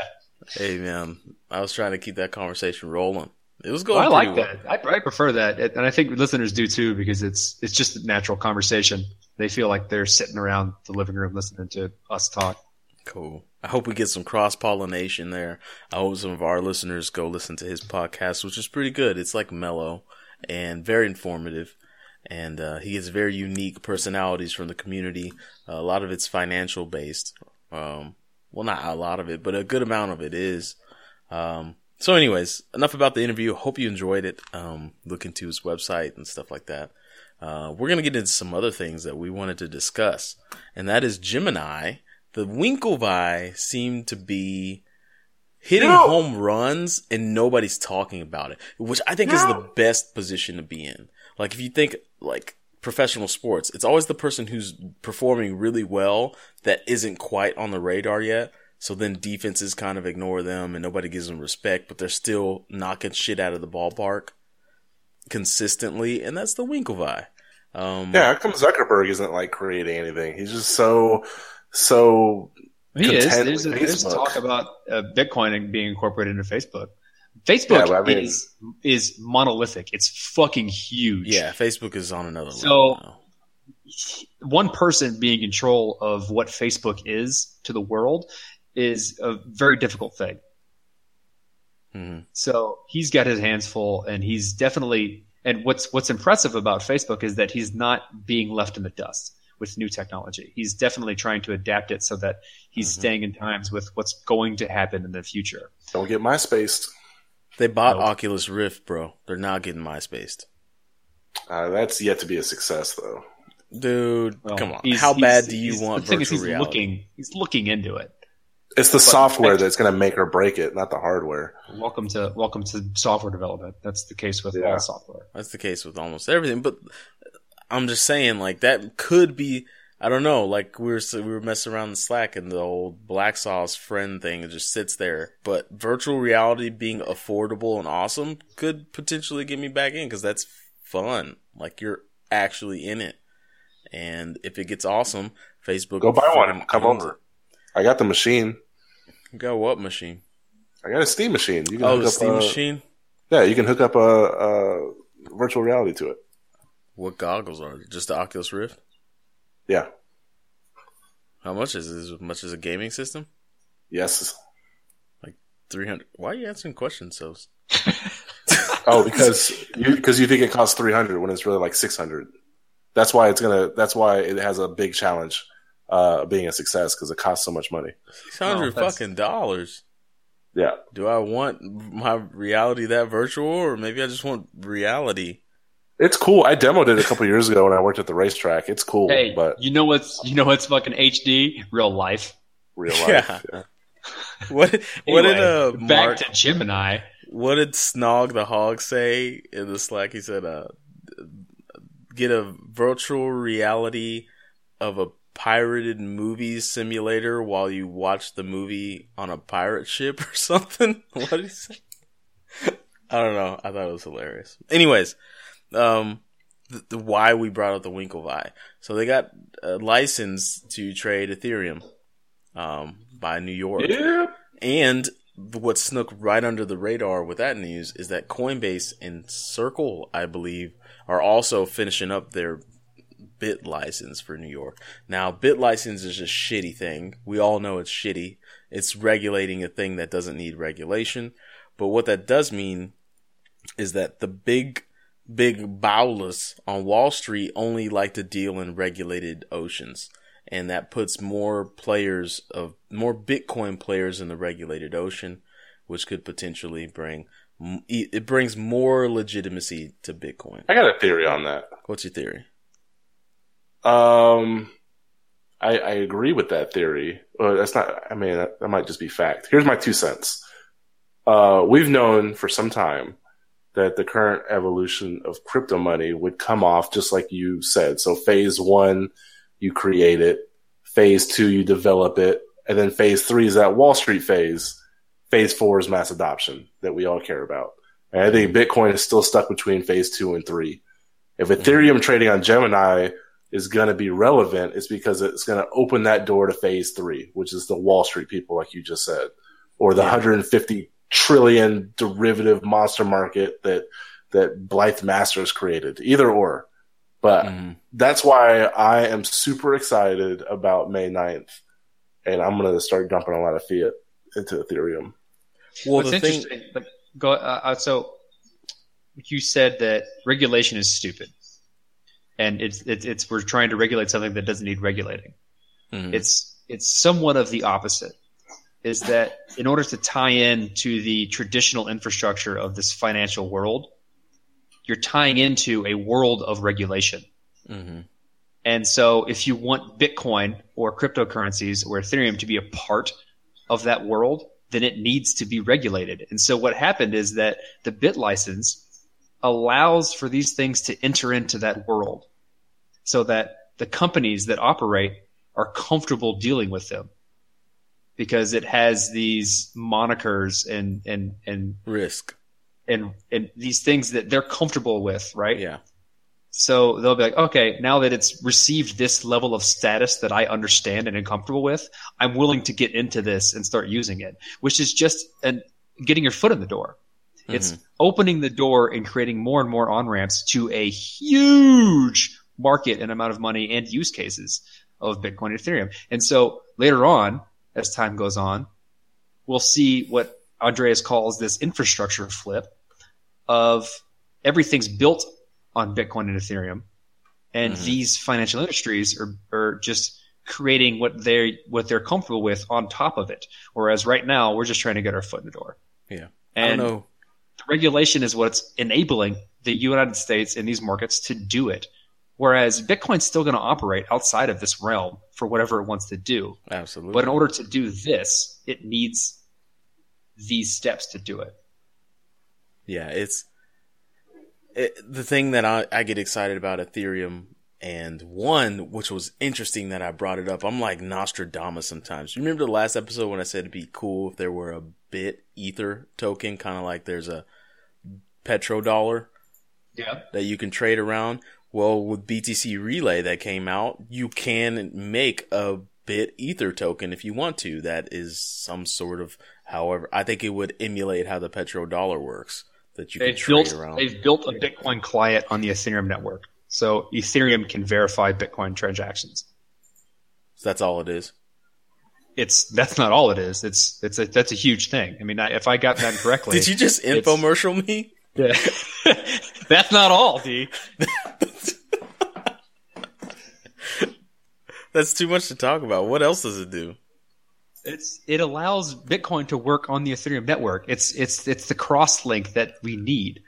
Hey man, I was trying to keep that conversation rolling. It was going. Well, I like well. that. I, I, prefer that, and I think listeners do too because it's it's just a natural conversation. They feel like they're sitting around the living room listening to us talk. Cool. I hope we get some cross pollination there. I hope some of our listeners go listen to his podcast, which is pretty good. It's like mellow and very informative and uh, he has very unique personalities from the community. Uh, a lot of it's financial based. Um, well, not a lot of it, but a good amount of it is. Um, so, anyways, enough about the interview. Hope you enjoyed it. Um, look into his website and stuff like that. Uh, we're gonna get into some other things that we wanted to discuss, and that is Gemini the Winklevi seem to be hitting know- home runs and nobody's talking about it, which I think is the best position to be in. Like if you think like professional sports, it's always the person who's performing really well that isn't quite on the radar yet. So then defenses kind of ignore them and nobody gives them respect, but they're still knocking shit out of the ballpark consistently, and that's the Winklevi. Um, Yeah, how come Zuckerberg isn't like creating anything? He's just so so He is. content There's, a, there's talk about uh, Bitcoin being incorporated into Facebook. Facebook Yeah, I mean- is is monolithic. It's fucking huge. yeah, Facebook is on another So- level now. one person being in control of what Facebook is to the world is a very difficult thing. Mhm. So he's got his hands full, and he's definitely. And what's what's impressive about Facebook is that he's not being left in the dust with new technology. He's definitely trying to adapt it so that he's Mm-hmm. staying in times with what's going to happen in the future. don't get MySpace. They bought Nope. Oculus Rift, bro. They're not getting MySpace. Uh, that's yet to be a success, though. Dude, Well, come on. How bad do you want the thing is virtual he's reality? looking he's looking into it. It's the software that's going to make or break it, not the hardware. Welcome to welcome to software development. That's the case with Yeah. all software. That's the case with almost everything. But I'm just saying, like that could be. I don't know. Like we were we were messing around in Slack, and the old Black Sauce friend thing just sits there. But virtual reality being affordable and awesome could potentially get me back in because that's fun. Like you're actually in it, and if it gets awesome, Facebook Go buy one and come over. I got the machine. You got what machine? I got a Steam machine. You can Oh, hook the up Steam a- machine. Yeah, you can hook up a, a virtual reality to it. What goggles are they? Just the Oculus Rift? Yeah. How much is it? As much as a gaming system? Yes. Like Three hundred. Why are you answering questions so? Oh, because you because you think it costs three hundred when it's really like six hundred. That's why it's gonna. That's why it has a big challenge uh, being a success because it costs so much money. Six hundred that's- fucking dollars. Yeah. Do I want my reality that virtual, or maybe I just want reality? It's cool. I demoed it a couple years ago when I worked at the racetrack. It's cool, Hey, but you know what's you know what's fucking HD? Real life. real life. yeah. What? what did Anyway, uh back Mark? to Gemini. What did Snog the Hog say in the Slack? He said, "Uh, get a virtual reality of a pirated movie simulator while you watch the movie on a pirate ship or something." what did he say? I don't know. I thought it was hilarious. Anyways, um, the, the why we brought up the Winklevi. So they got a license to trade Ethereum, um, by New York. Yeah. And what snuck right under the radar with that news is that Coinbase and Circle, I believe, are also finishing up their BitLicense for New York. Now, BitLicense is a shitty thing. We all know it's shitty. It's regulating a thing that doesn't need regulation. But what that does mean is that the big, big bowlers on Wall Street only like to deal in regulated oceans. And that puts more players of more Bitcoin players in the regulated ocean, which could potentially bring it brings more legitimacy to Bitcoin. I got a theory on that. What's your theory? Um, I, I agree with that theory. Well, that's not. I mean, that, that might just be fact. Here's my two cents. Uh, we've known for some time that the current evolution of crypto money would come off just like you said. So phase one, you create it. Phase two, you develop it, and then phase three is that Wall Street phase. Phase four is mass adoption that we all care about. And I think Bitcoin is still stuck between phase two and three. If mm-hmm. Ethereum trading on Gemini is going to be relevant it's because it's going to open that door to phase three, which is the Wall Street people, like you just said, or the 150 trillion derivative monster market that, that Blythe Masters created, either or. But Mhm. that's why I am super excited about May 9th. And I'm going to start dumping a lot of fiat into Ethereum. Well, What's the thing, interesting, but go uh, uh, so you said that regulation is stupid, and it's it's it's we're trying to regulate something that doesn't need regulating. Mhm. It's it's somewhat of the opposite. Is that in order to tie in to the traditional infrastructure of this financial world, you're tying into a world of regulation. Mhm. And so if you want Bitcoin or cryptocurrencies or Ethereum to be a part of that world, then it needs to be regulated. And so what happened is that the BitLicense allows for these things to enter into that world so that the companies that operate are comfortable dealing with them because it has these monikers and and and risk and and these things that they're comfortable with, right? Yeah. So they'll be like, okay, now that it's received this level of status that I understand and am comfortable with, I'm willing to get into this and start using it, which is just an, getting your foot in the door. Mm-hmm. It's opening the door and creating more and more on ramps to a huge market and amount of money and use cases of Bitcoin and Ethereum. And so later on, as time goes on, we'll see what Andreas calls this infrastructure flip of everything's built on Bitcoin and Ethereum, and mm-hmm. these financial industries are, are just creating what they what they're comfortable with on top of it. Whereas right now we're just trying to get our foot in the door. Yeah, and the regulation is what's enabling the United States in these markets to do it. Whereas Bitcoin's still going to operate outside of this realm for whatever it wants to do. Absolutely. But in order to do this, it needs these steps to do it. Yeah, it's it, the thing that I, I get excited about Ethereum and one, which was interesting that I brought it up. I'm like Nostradamus sometimes. You remember the last episode when I said it'd be cool if there were a bit ether token, kind of like there's a petrodollar yeah. that you can trade around. Well, with BTC Relay that came out, you can make a bit ether token if you want to. That is some sort of, however, I think it would emulate how the petrodollar works that you they've can built, around. They've built a Bitcoin client on the Ethereum network, so Ethereum can verify Bitcoin transactions. So that's all it is. It's that's not all it is. It's it's a that's a huge thing. I mean, if I got that correctly, did you just infomercial me? Yeah. that's not all, D. that's too much to talk about. What else does it do? It's it allows Bitcoin to work on the Ethereum network. It's it's it's the cross link that we need.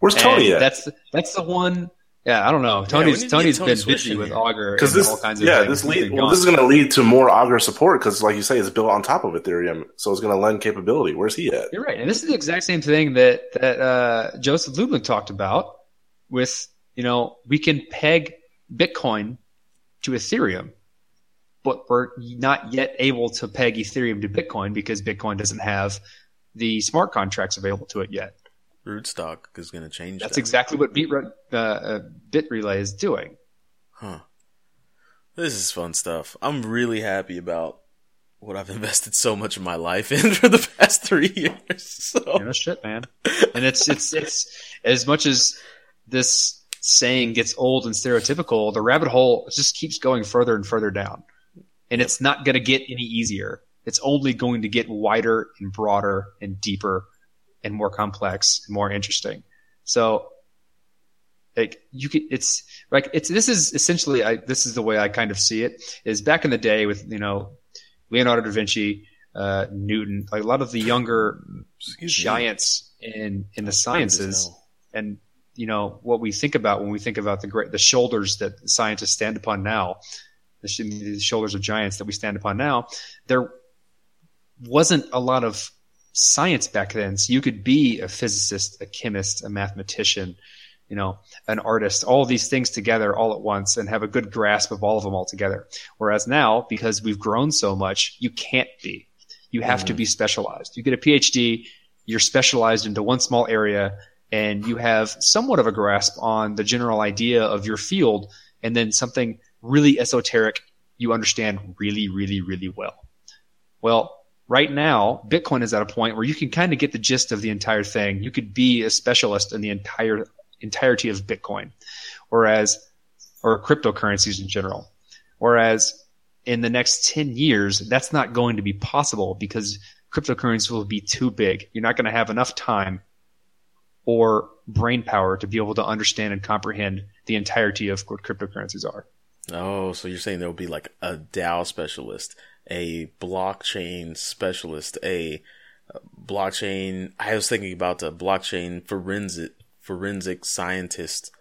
Where's Tony at? That's that's the one. Yeah, I don't know. Tony's yeah, Tony's Tony been busy with Augur because this, all kinds of yeah, this lead, well, this is going to lead to more Augur support because, like you say, it's built on top of Ethereum, so it's going to lend capability. Where's he at? You're right, and this is the exact same thing that that uh, Joseph Lubin talked about with you know we can peg Bitcoin to Ethereum but we're not yet able to peg Ethereum to Bitcoin because Bitcoin doesn't have the smart contracts available to it yet. Rootstock is going to change. That's that. exactly what Beat, uh, uh, Bit Relay is doing. Huh. This is fun stuff. I'm really happy about what I've invested so much of my life in for the past three years. So. Yeah, shit, man. And it's it's it's as much as this saying gets old and stereotypical, the rabbit hole just keeps going further and further down and it's not going to get any easier. It's only going to get wider and broader and deeper and more complex and more interesting. So like you can, it's like, it's, this is essentially, I, this is the way I kind of see it is back in the day with, you know, Leonardo da Vinci, uh, Newton, like a lot of the younger Excuse giants me. in, in the sciences and, you know, what we think about when we think about the great, the shoulders that scientists stand upon now the, shoulders of giants that we stand upon now, there wasn't a lot of science back then. So you could be a physicist, a chemist, a mathematician, you know, an artist, all these things together all at once and have a good grasp of all of them all together. Whereas now, because we've grown so much, you can't be. You have mm. to be specialized. You get a PhD, you're specialized into one small area, and you have somewhat of a grasp on the general idea of your field, and then something really esoteric you understand really, really, really well. Well, right now, Bitcoin is at a point where you can kind of get the gist of the entire thing. You could be a specialist in the entire entirety of Bitcoin, whereas, or cryptocurrencies in general. Whereas in the next 10 years, that's not going to be possible because cryptocurrency will be too big. You're not going to have enough time or brain power to be able to understand and comprehend the entirety of what cryptocurrencies are. Oh, so you're saying there will be like a DAO specialist, a blockchain specialist, a blockchain. I was thinking about a blockchain forensic forensic scientist.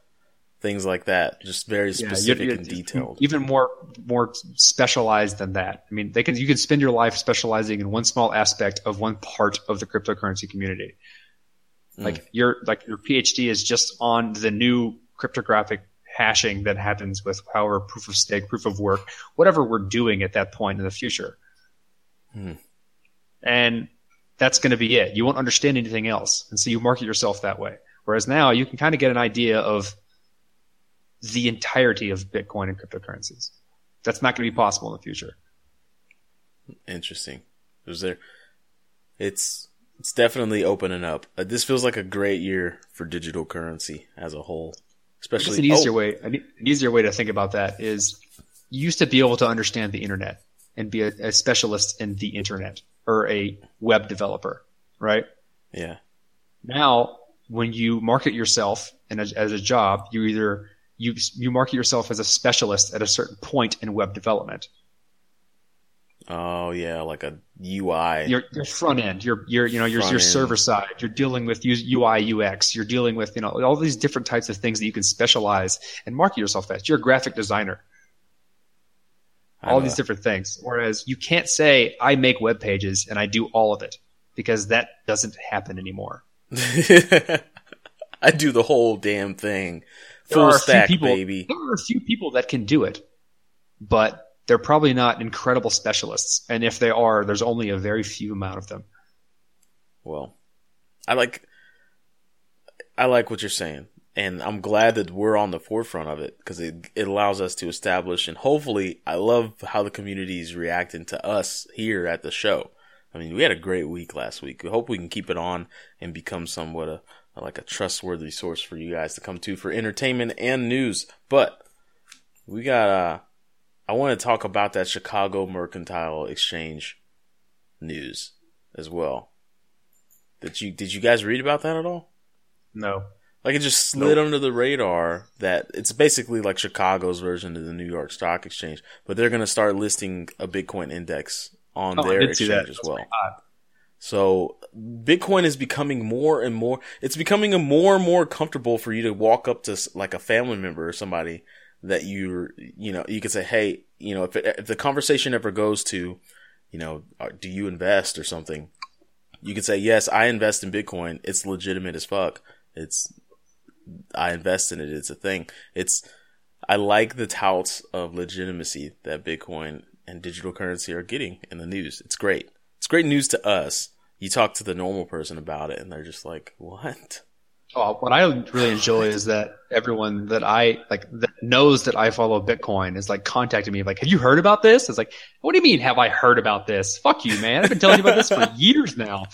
things like that. Just very specific yeah, and detailed. Even more more specialized than that. I mean, they can you can spend your life specializing in one small aspect of one part of the cryptocurrency community. Mm. Like your like your PhD is just on the new cryptographic hashing that happens with our proof of stake, proof of work, whatever we're doing at that point in the future. Mm. And that's going to be it. You won't understand anything else. And so you market yourself that way. Whereas now you can kind of get an idea of the entirety of Bitcoin and cryptocurrencies. That's not going to be possible in the future. Interesting. Is there? It's it's definitely opening up. Uh, this feels like a great year for digital currency as a whole. Especially an easier oh. way. An easier way to think about that is you used to be able to understand the internet and be a, a specialist in the internet or a web developer, right? Yeah. Now, when you market yourself and as, as a job, you either you you market yourself as a specialist at a certain point in web development. Oh yeah, like a UI. Your, your front end, your your you know your your server side. You're dealing with UI UX. You're dealing with you know all these different types of things that you can specialize and market yourself as. You're a graphic designer. All these different things. Whereas you can't say I make web pages and I do all of it because that doesn't happen anymore. I do the whole damn thing. Full stack, people, baby. There are a few people that can do it, but they're probably not incredible specialists. And if they are, there's only a very few amount of them. Well, I like, I like what you're saying, and I'm glad that we're on the forefront of it because it it allows us to establish and hopefully, I love how the community is reacting to us here at the show. I mean, we had a great week last week. We hope we can keep it on and become somewhat a like a trustworthy source for you guys to come to for entertainment and news. But we got uh I want to talk about that Chicago Mercantile Exchange news as well. Did you did you guys read about that at all? No. Like it just slid nope. under the radar that it's basically like Chicago's version of the New York Stock Exchange, but they're going to start listing a Bitcoin index on oh, their exchange as well. So Bitcoin is becoming more and more, it's becoming a more and more comfortable for you to walk up to like a family member or somebody that you, you know, you could say, Hey, you know, if, it, if the conversation ever goes to, you know, do you invest or something? You can say, yes, I invest in Bitcoin. It's legitimate as fuck. It's, I invest in it. It's a thing. It's, I like the touts of legitimacy that Bitcoin and digital currency are getting in the news. It's great. It's great news to us. You talk to the normal person about it, and they're just like, "What?" Oh, what I really enjoy is that everyone that I like that knows that I follow Bitcoin is like contacting me like, "Have you heard about this?" It's like, "What do you mean? Have I heard about this? Fuck you, man! I've been telling you about this for years now."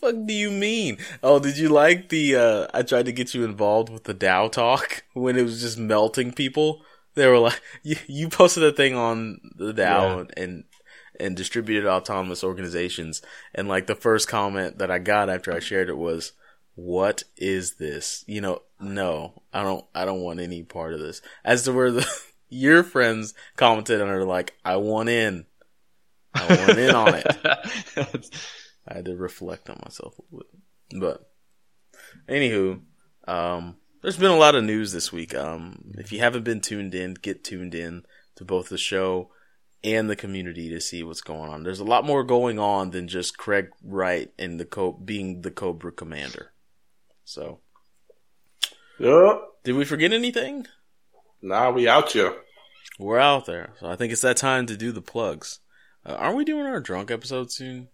fuck do you mean? Oh, did you like the uh I tried to get you involved with the DAO talk when it was just melting people? They were like, you, you posted a thing on the DAO yeah. and and distributed autonomous organizations, and like the first comment that I got after I shared it was, "What is this?" You know, no, I don't, I don't want any part of this. As to where the your friends commented and are like, "I want in, I want in on it." I had to reflect on myself a little bit, but anywho, um, there's been a lot of news this week. Um, if you haven't been tuned in, get tuned in to both the show and the community to see what's going on. There's a lot more going on than just Craig Wright and the Co- being the Cobra commander. So, yeah. Did we forget anything? Nah, we out here. We're out there. So I think it's that time to do the plugs. Uh, aren't we doing our drunk episode soon?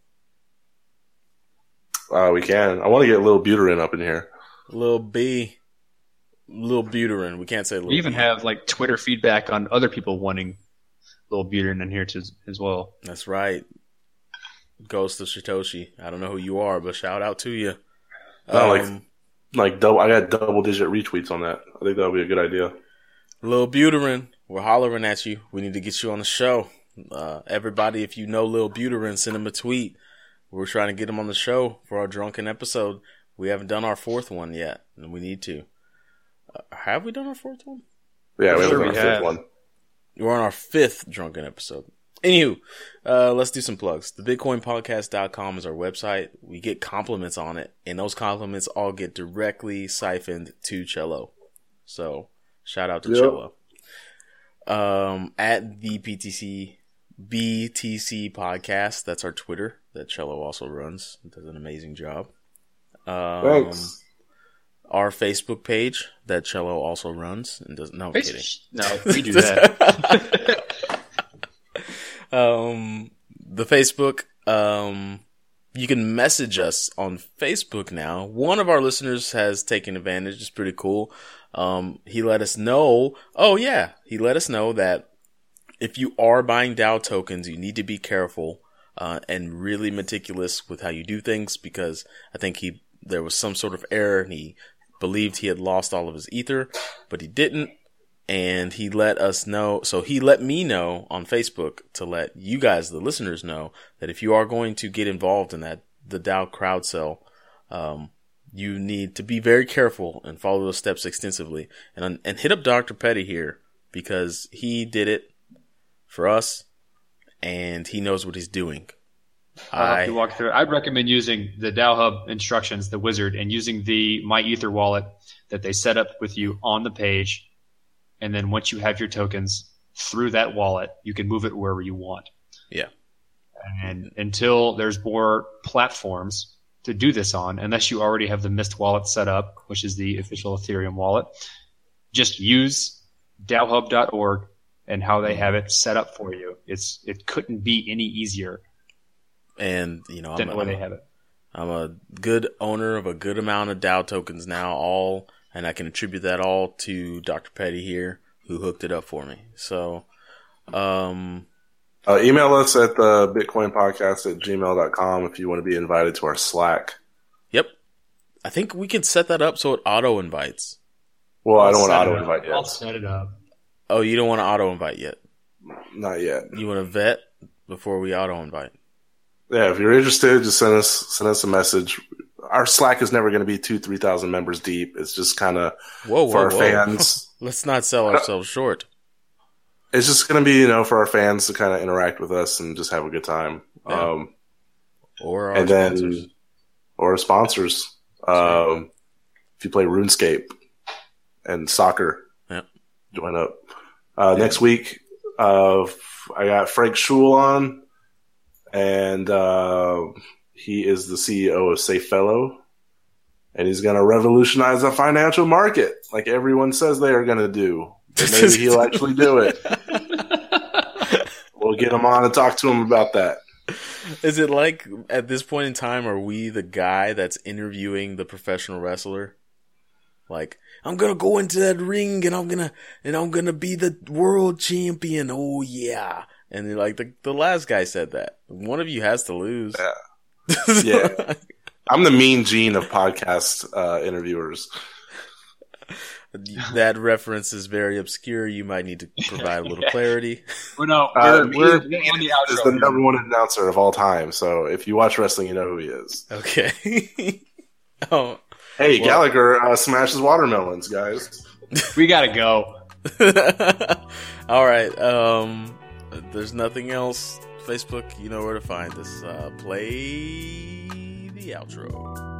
Uh, we can. I want to get a little Buterin up in here. Little B. Little Buterin. We can't say little We even B. have like Twitter feedback on other people wanting little Buterin in here too, as well. That's right. Ghost of Satoshi. I don't know who you are, but shout out to you. um, like, like double. I got double digit retweets on that. I think that would be a good idea. Lil Buterin, we're hollering at you. We need to get you on the show. Uh, everybody, if you know Lil Buterin, send him a tweet. We're trying to get him on the show for our drunken episode. We haven't done our fourth one yet, and we need to. Uh, have we done our fourth one? Yeah, we haven't done our fifth one. We're on our fifth drunken episode. Anywho, uh, let's do some plugs. The BitcoinPodcast.com is our website. We get compliments on it, and those compliments all get directly siphoned to Cello. So shout out to Yep. Cello. Um, at the PTC BTC podcast. That's our Twitter that Cello also runs. It Does an amazing job. Um, Thanks. Our Facebook page that Cello also runs and does. No, I'm kidding. No, we do that. um, the Facebook. Um, you can message us on Facebook now. One of our listeners has taken advantage. It's pretty cool. Um, he let us know. Oh yeah, he let us know that if you are buying DAO tokens, you need to be careful uh, and really meticulous with how you do things because I think he there was some sort of error and he believed he had lost all of his ether, but he didn't and he let us know. So he let me know on Facebook to let you guys, the listeners, know that if you are going to get involved in that the DAO crowd sell, um, you need to be very careful and follow those steps extensively, and and hit up Doctor Petty here because he did it for us, and he knows what he's doing. Help you walk through it. I'd recommend using the DAO Hub instructions, the wizard, and using the My Ether wallet that they set up with you on the page. And then once you have your tokens through that wallet, you can move it wherever you want. Yeah. And until there's more platforms to do this on, unless you already have the Mist wallet set up, which is the official Ethereum wallet, just use DAOHub.org and how they have it set up for you. It's it couldn't be any easier and you know, than I'm, the I'm- they have it. I'm a good owner of a good amount of DAO tokens now, all, and I can attribute that all to Dr. Petty here, who hooked it up for me. So, um, Uh, email us at the Bitcoin podcast at gmail.com if you want to be invited to our Slack. yep. I think we could set that up so it auto invites. Well, I don't want to auto invite invite I'll set it up. Oh, you don't want to auto invite yet. Not yet. You want to vet before we auto invite. Yeah, if you're interested, just send us send us a message. Our Slack is never going to be two, three thousand members deep. It's just kind of Whoa, whoa, for our whoa. fans. Let's not sell ourselves short. it's just going to be you know for our fans to kind of interact with us and just have a good time. Yeah. Um, Or our and then sponsors. or sponsors. Um, if you play RuneScape and soccer, Yep. join up. Uh, Next week, uh, I got Frank Schuil on, and uh, he is the CEO of Safello, and he's going to revolutionize the financial market, like everyone says they are going to do. But maybe he'll actually do it. We'll get him on and talk to him about that. Is it like at this point in time, are we the guy that's interviewing the professional wrestler? Like, I'm gonna go into that ring and I'm gonna and I'm gonna be the world champion. Oh yeah. And then, like the the last guy said that. One of you has to lose. Yeah. Yeah. I'm the mean gene of podcast uh, interviewers. that reference is very obscure. You might need to provide a little clarity. Well, no, Uh, we're, we're, we're on the Is the number one announcer of all time. So if you watch wrestling, you know who he is. Okay. oh. Hey, Well- Gallagher uh, smashes watermelons, guys. We gotta go. All right. Um, there's nothing else, Facebook, you know where to find us. Uh, play the outro.